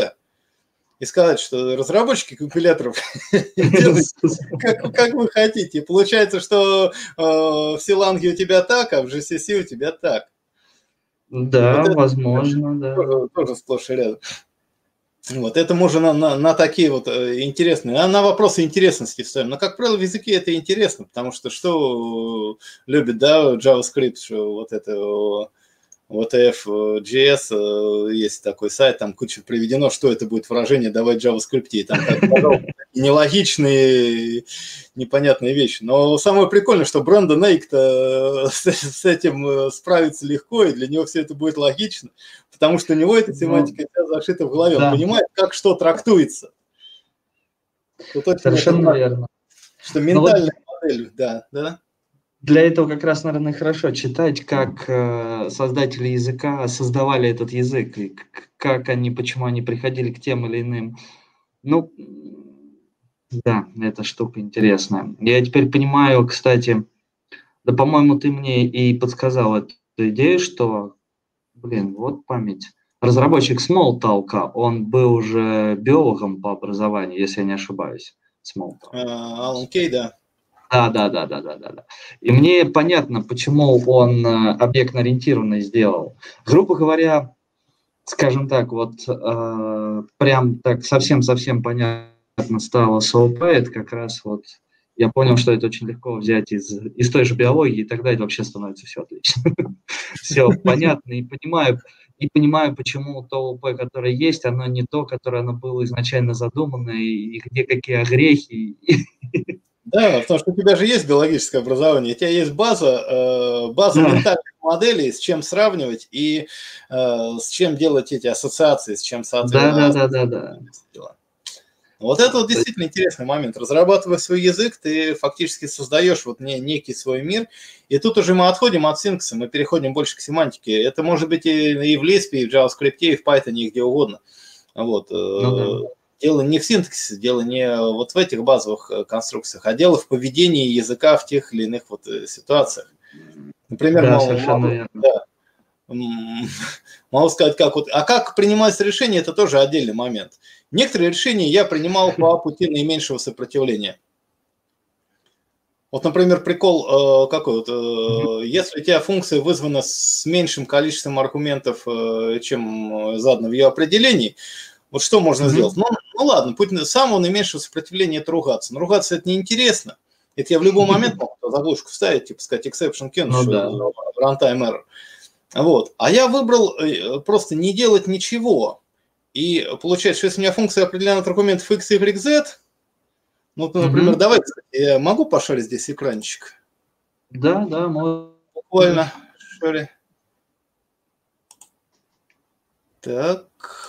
и сказать, что разработчики компиляторов как, вы хотите. Получается, что э, в Силанге у тебя так, а в GCC у тебя так. Да, возможно, да. Тоже сплошь и рядом. Вот, это можно на, на, на такие вот э, интересные, а на вопросы интересности ставим. Но, как правило, в языке это интересно, потому что что любит, да, JavaScript, что вот это вот FJS, э, есть такой сайт, там куча приведено, что это будет выражение давать в JavaScript, и там нелогичные, непонятные вещи. Но самое прикольное, что Брэндон Эйк-то э, с этим э, справится легко, и для него все это будет логично, потому что у него эта ну, тематика вся зашита в голове, он понимает, как что трактуется. Совершенно верно. Что ментальная модель, да, да для этого как раз, наверное, хорошо читать, как э, создатели языка создавали этот язык, и как они, почему они приходили к тем или иным. Ну, да, эта штука интересная. Я теперь понимаю, кстати, да, по-моему, ты мне и подсказал эту идею, что, блин, вот память. Разработчик Smalltalk, он был уже биологом по образованию, если я не ошибаюсь. Smalltalk. Алан Кей, да. Да, да, да, да, да, да, да. И мне понятно, почему он э, объектно-ориентированный сделал. Грубо говоря, скажем так, вот э, прям так совсем-совсем понятно стало с ОП, это как раз вот я понял, что это очень легко взять из, из той же биологии, и тогда это вообще становится все отлично. Все понятно, и понимаю, и понимаю, почему то ОП, которое есть, оно не то, которое оно было изначально задумано, и где какие огрехи. Да, потому что у тебя же есть биологическое образование, у тебя есть база, э, база да. ментальных моделей, с чем сравнивать и э, с чем делать эти ассоциации, с чем соответственно. Да, да, да, да, да. Вот это вот действительно интересный момент. Разрабатывая свой язык, ты фактически создаешь вот не, некий свой мир. И тут уже мы отходим от синкса, мы переходим больше к семантике. Это может быть и, и в Lisp, и в JavaScript, и в Python, и где угодно. Вот. Э, ну, да. Дело не в синтаксисе, дело не вот в этих базовых э, конструкциях, а дело в поведении языка в тех или иных вот э, ситуациях. Например, да, могу, могу, да, могу сказать, как вот, а как принимать решение, это тоже отдельный момент. Некоторые решения я принимал по пути наименьшего сопротивления. Вот, например, прикол э, какой вот, э, если у тебя функция вызвана с меньшим количеством аргументов, э, чем задано в ее определении, вот что можно mm-hmm. сделать? Ну, ну ладно, путь самого наименьшего сопротивления – это ругаться. Но ругаться это неинтересно. Это я в любой момент могу заглушку вставить, типа сказать exception can, ну, да. runtime error. Вот. А я выбрал э, просто не делать ничего. И получается, что если у меня функция определена от аргументов x, y, z, ну, например, mm-hmm. давай, я могу пошарить здесь экранчик? Да, да, можно. Буквально шари. Так.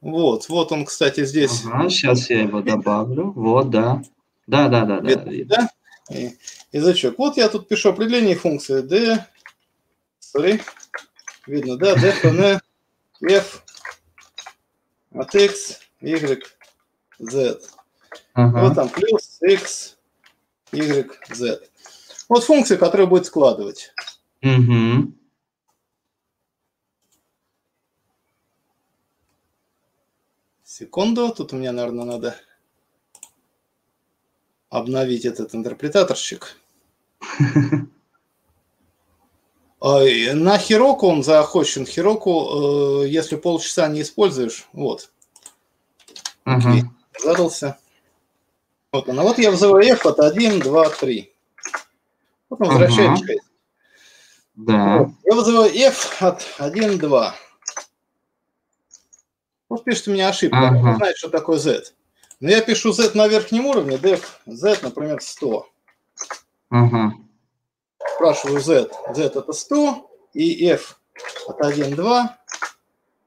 Вот, вот он, кстати, здесь. Ага, сейчас я его добавлю. Вот, да. Да, да, да, да. да? И, язычок. Вот я тут пишу определение функции d, sorry, видно, да, d, n, f от x, y, z. Ага. Вот там плюс, x, y, z. Вот функция, которая будет складывать. Угу. Секунду, тут у меня, наверное, надо обновить этот интерпретаторщик. На Хироку он заохочен. Хироку, э, если полчаса не используешь, вот. Окей, задался. Вот он. А вот я вызываю f от 1, 2, 3. Вот он возвращает ага. Да. Вот. Я вызываю f от 1, 2. Вот пишет у меня ошибка. Ага. Он знает, что такое z. Но я пишу z на верхнем уровне, def z, например, 100. Ага спрашиваю z, z это 100, и f от 1, 2,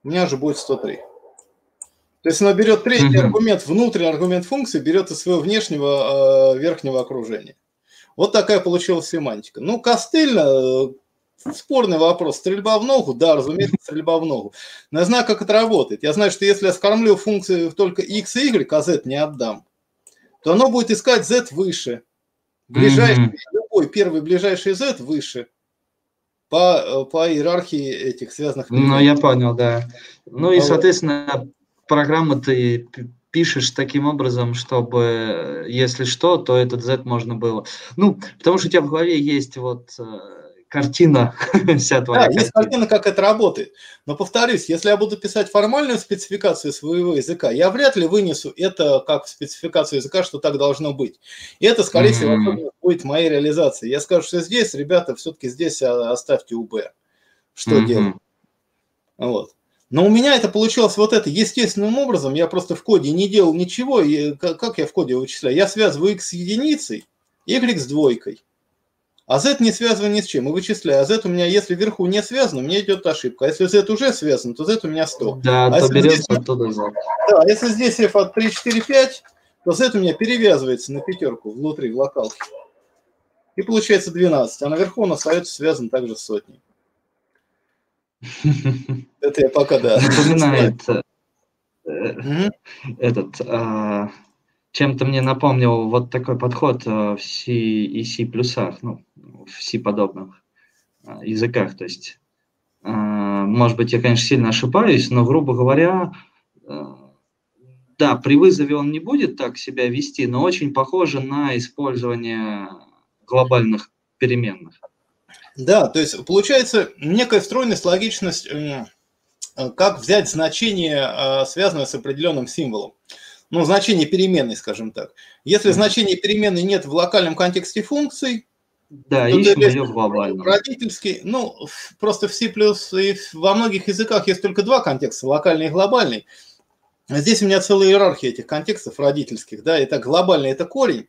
у меня же будет 103. То есть она берет третий mm-hmm. аргумент, внутренний аргумент функции, берет из своего внешнего э, верхнего окружения. Вот такая получилась семантика. Ну, костыльно, э, спорный вопрос. Стрельба в ногу? Да, разумеется, стрельба в ногу. Но я знаю, как это работает. Я знаю, что если я скормлю функцию только x и y, а z не отдам, то оно будет искать z выше. Ближайший, mm-hmm. любой первый ближайший z выше по, по иерархии этих связанных. Ну, я понял, да. Ну и, соответственно, программу ты пишешь таким образом, чтобы, если что, то этот Z можно было. Ну, потому что у тебя в голове есть вот э, картина вся твоя. Да, картина. есть картина, как это работает. Но повторюсь, если я буду писать формальную спецификацию своего языка, я вряд ли вынесу это как спецификацию языка, что так должно быть. И это, скорее всего, mm-hmm. будет моей реализацией. Я скажу, что здесь, ребята, все-таки здесь оставьте УБ. Что mm-hmm. делать? Вот. Но у меня это получилось вот это естественным образом. Я просто в коде не делал ничего. И как я в коде вычисляю? Я связываю x с единицей, y с двойкой. А z не связан ни с чем. И вычисляю. А z у меня, если вверху не связан, у меня идет ошибка. А если z уже связан, то z у меня 100. Да, а то берется здесь, оттуда z. Да, а если здесь f от 3, 4, 5, то z у меня перевязывается на пятерку внутри, в локалке. И получается 12. А наверху он остается связан также с сотней. Это я пока, да. Напоминает э, этот а, чем-то мне напомнил вот такой подход э, в C и C++, ну, в C подобных э, языках. То есть, э, может быть, я, конечно, сильно ошибаюсь, но, грубо говоря, да, при вызове он не будет так себя вести, но очень похоже на использование глобальных переменных. Да, то есть получается некая стройность, логичность, как взять значение, связанное с определенным символом ну, значение переменной, скажем так. Если значения переменной нет в локальном контексте функций, да, ищем ее. Родительский, ну, просто в C++ и во многих языках есть только два контекста, локальный и глобальный. Здесь у меня целая иерархия этих контекстов родительских, да, это глобальный, это корень,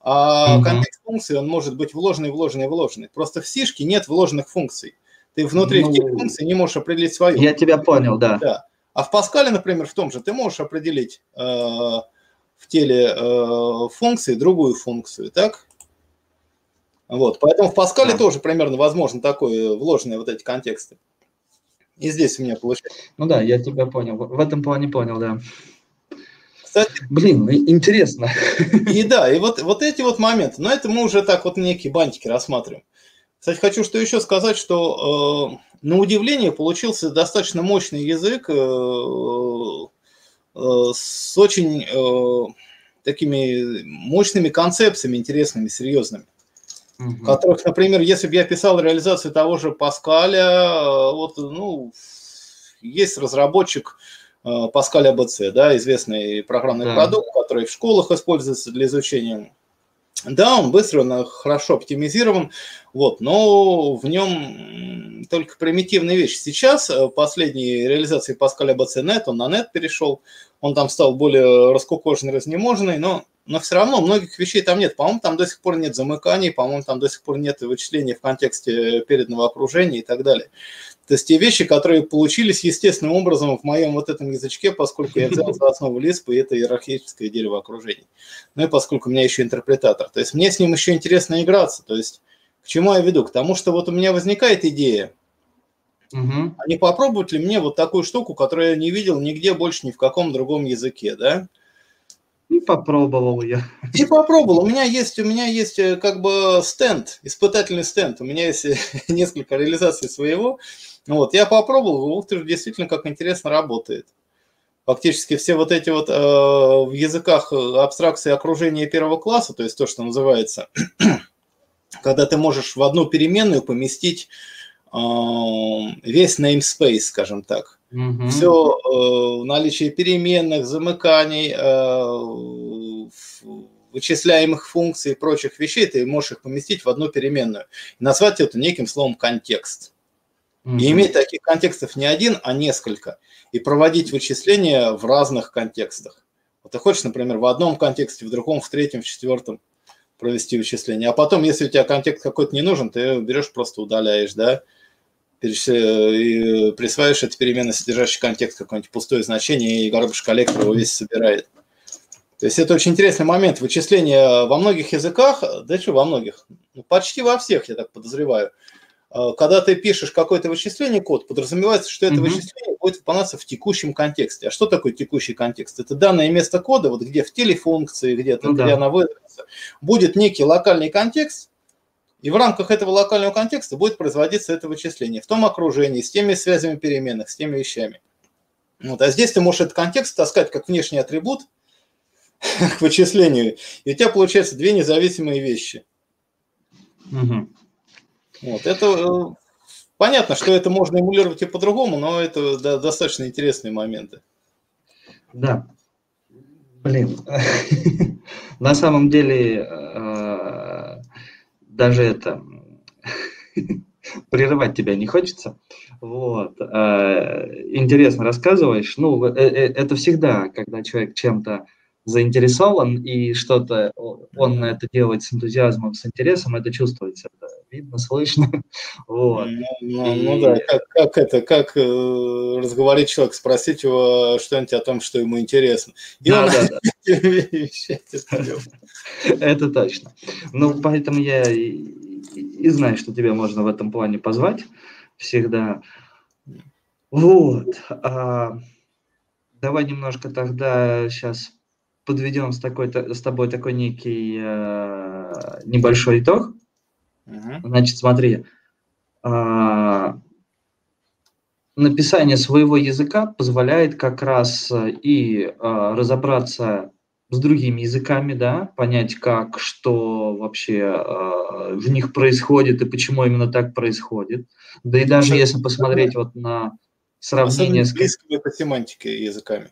а угу. контекст функции, он может быть вложенный, вложенный, вложенный. Просто в сишке нет вложенных функций. Ты внутри ну, этих функций не можешь определить свою. Я тебя понял, да. да. А в Паскале, например, в том же ты можешь определить э, в теле э, функции другую функцию, так? Вот, поэтому в Паскале да. тоже примерно возможно такое вложенные вот эти контексты. И здесь у меня получается. Ну да, я тебя понял. В этом плане понял, да. Кстати, Блин, ну интересно. И да, и вот, вот эти вот моменты. Но это мы уже так вот некие бантики рассматриваем. Кстати, хочу что еще сказать, что э, на удивление получился достаточно мощный язык э, э, с очень э, такими мощными концепциями, интересными, серьезными. Угу. Которых, например, если бы я писал реализацию того же Паскаля, вот, ну, есть разработчик Паскаля АБЦ, да, известный программный да. продукт, который в школах используется для изучения да, он быстро, он хорошо оптимизирован, вот, но в нем только примитивные вещи. Сейчас э, последние реализации Pascal ABC.NET, он на нет перешел, он там стал более раскукоженный, разнеможенный, но, но все равно многих вещей там нет. По-моему, там до сих пор нет замыканий, по-моему, там до сих пор нет вычисления в контексте переданного окружения и так далее. То есть те вещи, которые получились естественным образом в моем вот этом язычке, поскольку я взял за основу Lisp, и это иерархическое дерево окружений. Ну и поскольку у меня еще интерпретатор. То есть мне с ним еще интересно играться. То есть к чему я веду? К тому, что вот у меня возникает идея, угу. а не попробовать ли мне вот такую штуку, которую я не видел нигде больше ни в каком другом языке, да? И попробовал я. И попробовал. У меня есть, у меня есть э, как бы стенд, испытательный стенд. У меня есть несколько реализаций своего. Вот, я попробовал, ух ты, действительно, как интересно работает. Фактически все вот эти вот э, в языках абстракции окружения первого класса, то есть то, что называется, когда ты можешь в одну переменную поместить э, весь namespace, скажем так. Угу. Все э, наличие переменных, замыканий, э, вычисляемых функций и прочих вещей, ты можешь их поместить в одну переменную и назвать это неким словом контекст. Угу. И иметь таких контекстов не один, а несколько. И проводить вычисления в разных контекстах. Вот ты хочешь, например, в одном контексте, в другом, в третьем, в четвертом провести вычисление. А потом, если у тебя контекст какой-то не нужен, ты берешь, просто удаляешь, да, и присваиваешь это переменной, содержащий контекст, какое-нибудь пустое значение, и garbage коллектор его весь собирает. То есть это очень интересный момент. Вычисления во многих языках, да что во многих, ну, почти во всех, я так подозреваю. А, когда ты пишешь какое-то вычисление, код, подразумевается, что это mm-hmm. вычисление будет выполняться в текущем контексте. А что такое текущий контекст? Это данное место кода, вот где в телефункции, где-то, ну, где да. она выразится, будет некий локальный контекст, и в рамках этого локального контекста будет производиться это вычисление в том окружении, с теми связями переменных, с теми вещами. Вот. А здесь ты можешь этот контекст таскать как внешний атрибут к вычислению, и у тебя получается две независимые вещи. Угу. Вот. Это э, понятно, что это можно эмулировать и по-другому, но это да, достаточно интересные моменты. Да. Блин. На самом деле э, даже это прерывать тебя не хочется. Вот. Э, интересно рассказываешь. Ну, это всегда, когда человек чем-то заинтересован и что-то он это делает с энтузиазмом, с интересом, это чувствуется, это видно, слышно. Вот. Ну, ну, и... ну да, как, как это, как э, разговорить человека, спросить его что-нибудь о том, что ему интересно. И да, он да, да. Это точно. Ну, поэтому я и, и знаю, что тебя можно в этом плане позвать всегда. Вот. А, давай немножко тогда сейчас подведем с, такой, с тобой такой некий э, небольшой итог. Значит, смотри, э, написание своего языка позволяет как раз и э, разобраться с другими языками, да, понять, как, что вообще э, в них происходит и почему именно так происходит. Да и даже если посмотреть вот на сравнение с... близкими по семантике языками.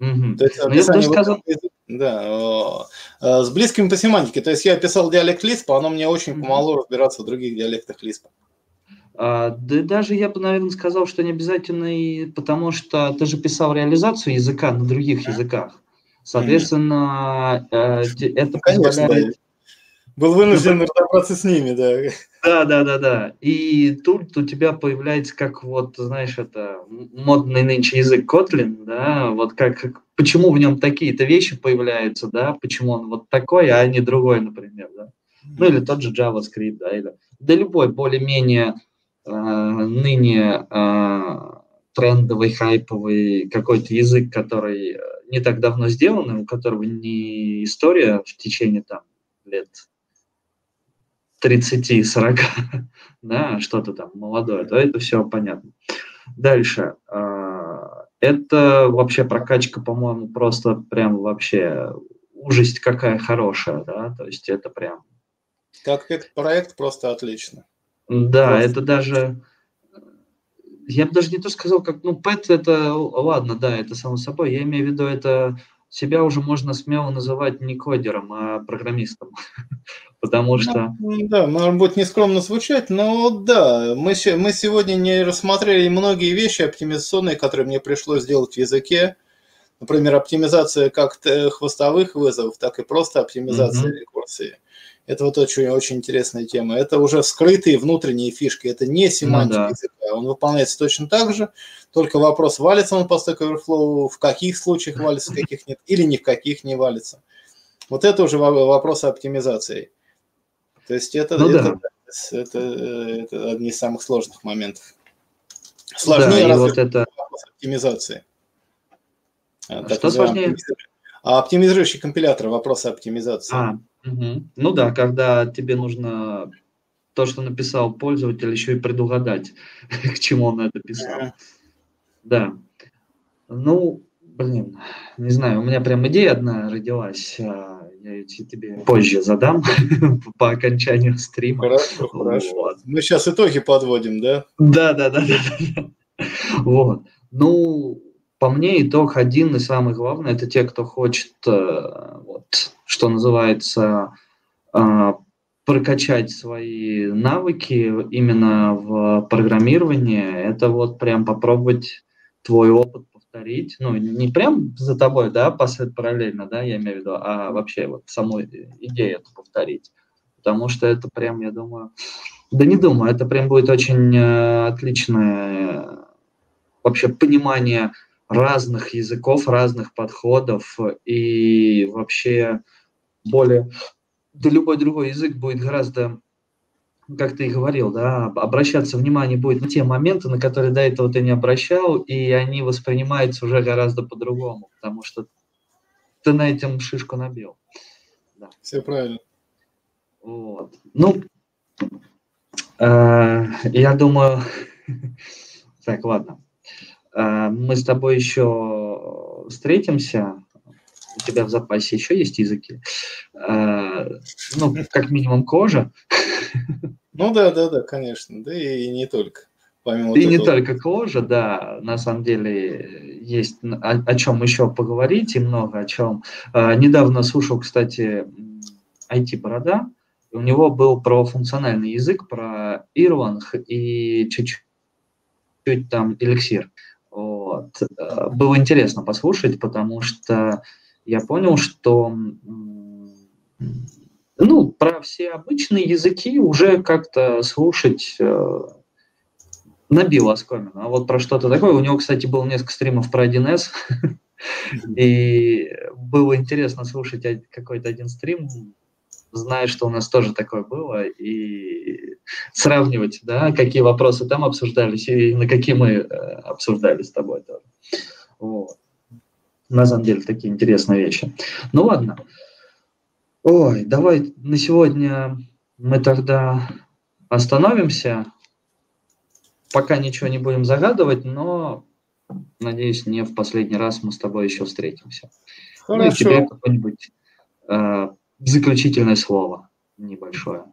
Угу. То есть, ну, я бы сказал... Да, э, с близкими по семантике. То есть я писал диалект Лиспа, оно мне очень помогло разбираться в других диалектах Лиспа. А, да даже я бы, наверное, сказал, что не обязательно, и потому что ты же писал реализацию языка на других языках. Соответственно, mm-hmm. это ну, Конечно, позволяет... да. Был вынужден разобраться с ними, да. Да, да, да, да. И тут у тебя появляется, как вот, знаешь, это модный нынче язык Kotlin, да, вот как почему в нем такие-то вещи появляются, да, почему он вот такой, а не другой, например, да. Ну или тот же JavaScript, да, или да любой более-менее э, ныне э, трендовый, хайповый какой-то язык, который не так давно сделан, у которого не история в течение там лет 30-40, да, что-то там молодое, то это все понятно. Дальше. А, это вообще прокачка, по-моему, просто прям вообще ужасть какая хорошая, да, то есть это прям... Как проект просто отлично. Да, просто. это даже... Я бы даже не то сказал, как, ну, пэт это, ладно, да, это само собой, я имею в виду, это себя уже можно смело называть не кодером, а программистом. Потому ну, что... Да, может быть нескромно звучать, но да, мы, мы сегодня не рассмотрели многие вещи оптимизационные, которые мне пришлось сделать в языке. Например, оптимизация как хвостовых вызовов, так и просто оптимизация mm-hmm. рекурсии. Это вот очень-очень интересная тема. Это уже скрытые внутренние фишки. Это не семантика ну, да. языка. Он выполняется точно так же. Только вопрос, валится он по Stack Overflow, в каких случаях валится, в каких нет, или ни в каких не валится. Вот это уже вопрос оптимизации. То есть это, ну, это, да. это, это одни из самых сложных моментов. Сложнее да, вот это... вопрос оптимизации. А что сложнее? А оптимизирующий компилятор, вопросы оптимизации. А, угу. ну да, когда тебе нужно то, что написал пользователь, еще и предугадать, к чему он это писал. Да. Ну, блин, не знаю, у меня прям идея одна родилась. Я тебе позже задам по окончанию стрима. Хорошо, хорошо. Вот. Мы сейчас итоги подводим, да? Да, да, да, да. Вот. Ну, по мне, итог один и самый главный – это те, кто хочет, э, вот, что называется, э, прокачать свои навыки именно в программировании. Это вот прям попробовать твой опыт повторить. Ну, не прям за тобой, да, параллельно, да, я имею в виду, а вообще вот саму идею это повторить. Потому что это прям, я думаю, да не думаю, это прям будет очень э, отличное вообще понимание разных языков, разных подходов и вообще более... Да любой другой язык будет гораздо, как ты и говорил, да, обращаться внимание будет на те моменты, на которые до этого ты не обращал, и они воспринимаются уже гораздо по-другому, потому что ты на этом шишку набил. Да. Все правильно. Вот. Ну, э, я думаю... так, ладно. Э, мы с тобой еще встретимся. У тебя в запасе еще есть языки. Э, ну, как минимум кожа. Ну да, да, да, конечно. Да и не только. Помимо и вот не этого. только кожа, да, на самом деле есть о, о чем еще поговорить и много о чем. Э, недавно слушал, кстати, IT-борода, у него был про функциональный язык, про Ирланг и чуть-чуть там эликсир. Вот. Э, было интересно послушать, потому что я понял, что ну, про все обычные языки уже как-то слушать э, набил оскомину. А вот про что-то такое, у него, кстати, было несколько стримов про 1С, и было интересно слушать какой-то один стрим, зная, что у нас тоже такое было, и сравнивать, да, какие вопросы там обсуждались и на какие мы э, обсуждали с тобой тоже. Вот. На самом деле такие интересные вещи. Ну ладно. Ой, давай на сегодня мы тогда остановимся. Пока ничего не будем загадывать, но надеюсь, не в последний раз мы с тобой еще встретимся. Хорошо. Ну, и тебе какое-нибудь э, Заключительное слово небольшое.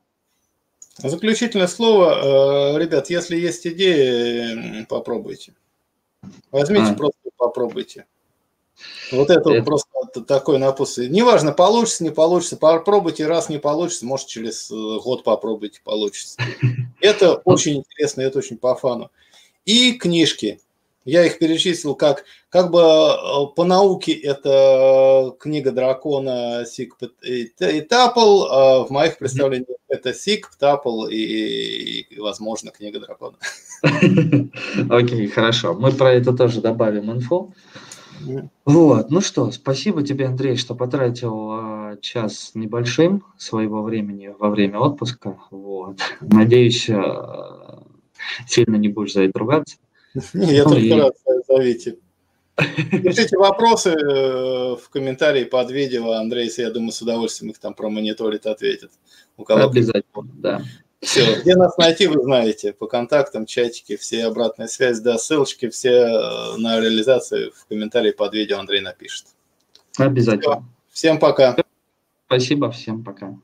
Заключительное слово, э, ребят, если есть идеи, попробуйте. Возьмите, а. просто попробуйте. Вот это, это... просто такой напус. Неважно, получится, не получится, попробуйте, раз не получится, может через э, год попробуйте, получится. Это очень интересно, это очень по фану. И книжки. Я их перечислил как, как бы э, по науке это книга дракона Сик и Тапл, а в моих представлениях это Сик, Тапл и, и, возможно, книга дракона. Окей, хорошо. Мы про это тоже добавим инфу. Вот, ну что, спасибо тебе, Андрей, что потратил э, час небольшим своего времени во время отпуска. Вот. Надеюсь, э, сильно не будешь за это ругаться. Не, я только рад, зовите. Пишите вопросы э, в комментарии под видео. Андрей, я думаю, с удовольствием их там промониторит, ответит. У кого Обязательно, да. Все, где нас найти, вы знаете, по контактам, чатики, все обратная связь, да, ссылочки, все э, на реализацию в комментарии под видео Андрей напишет. Обязательно. Все. Всем пока. Спасибо, всем пока.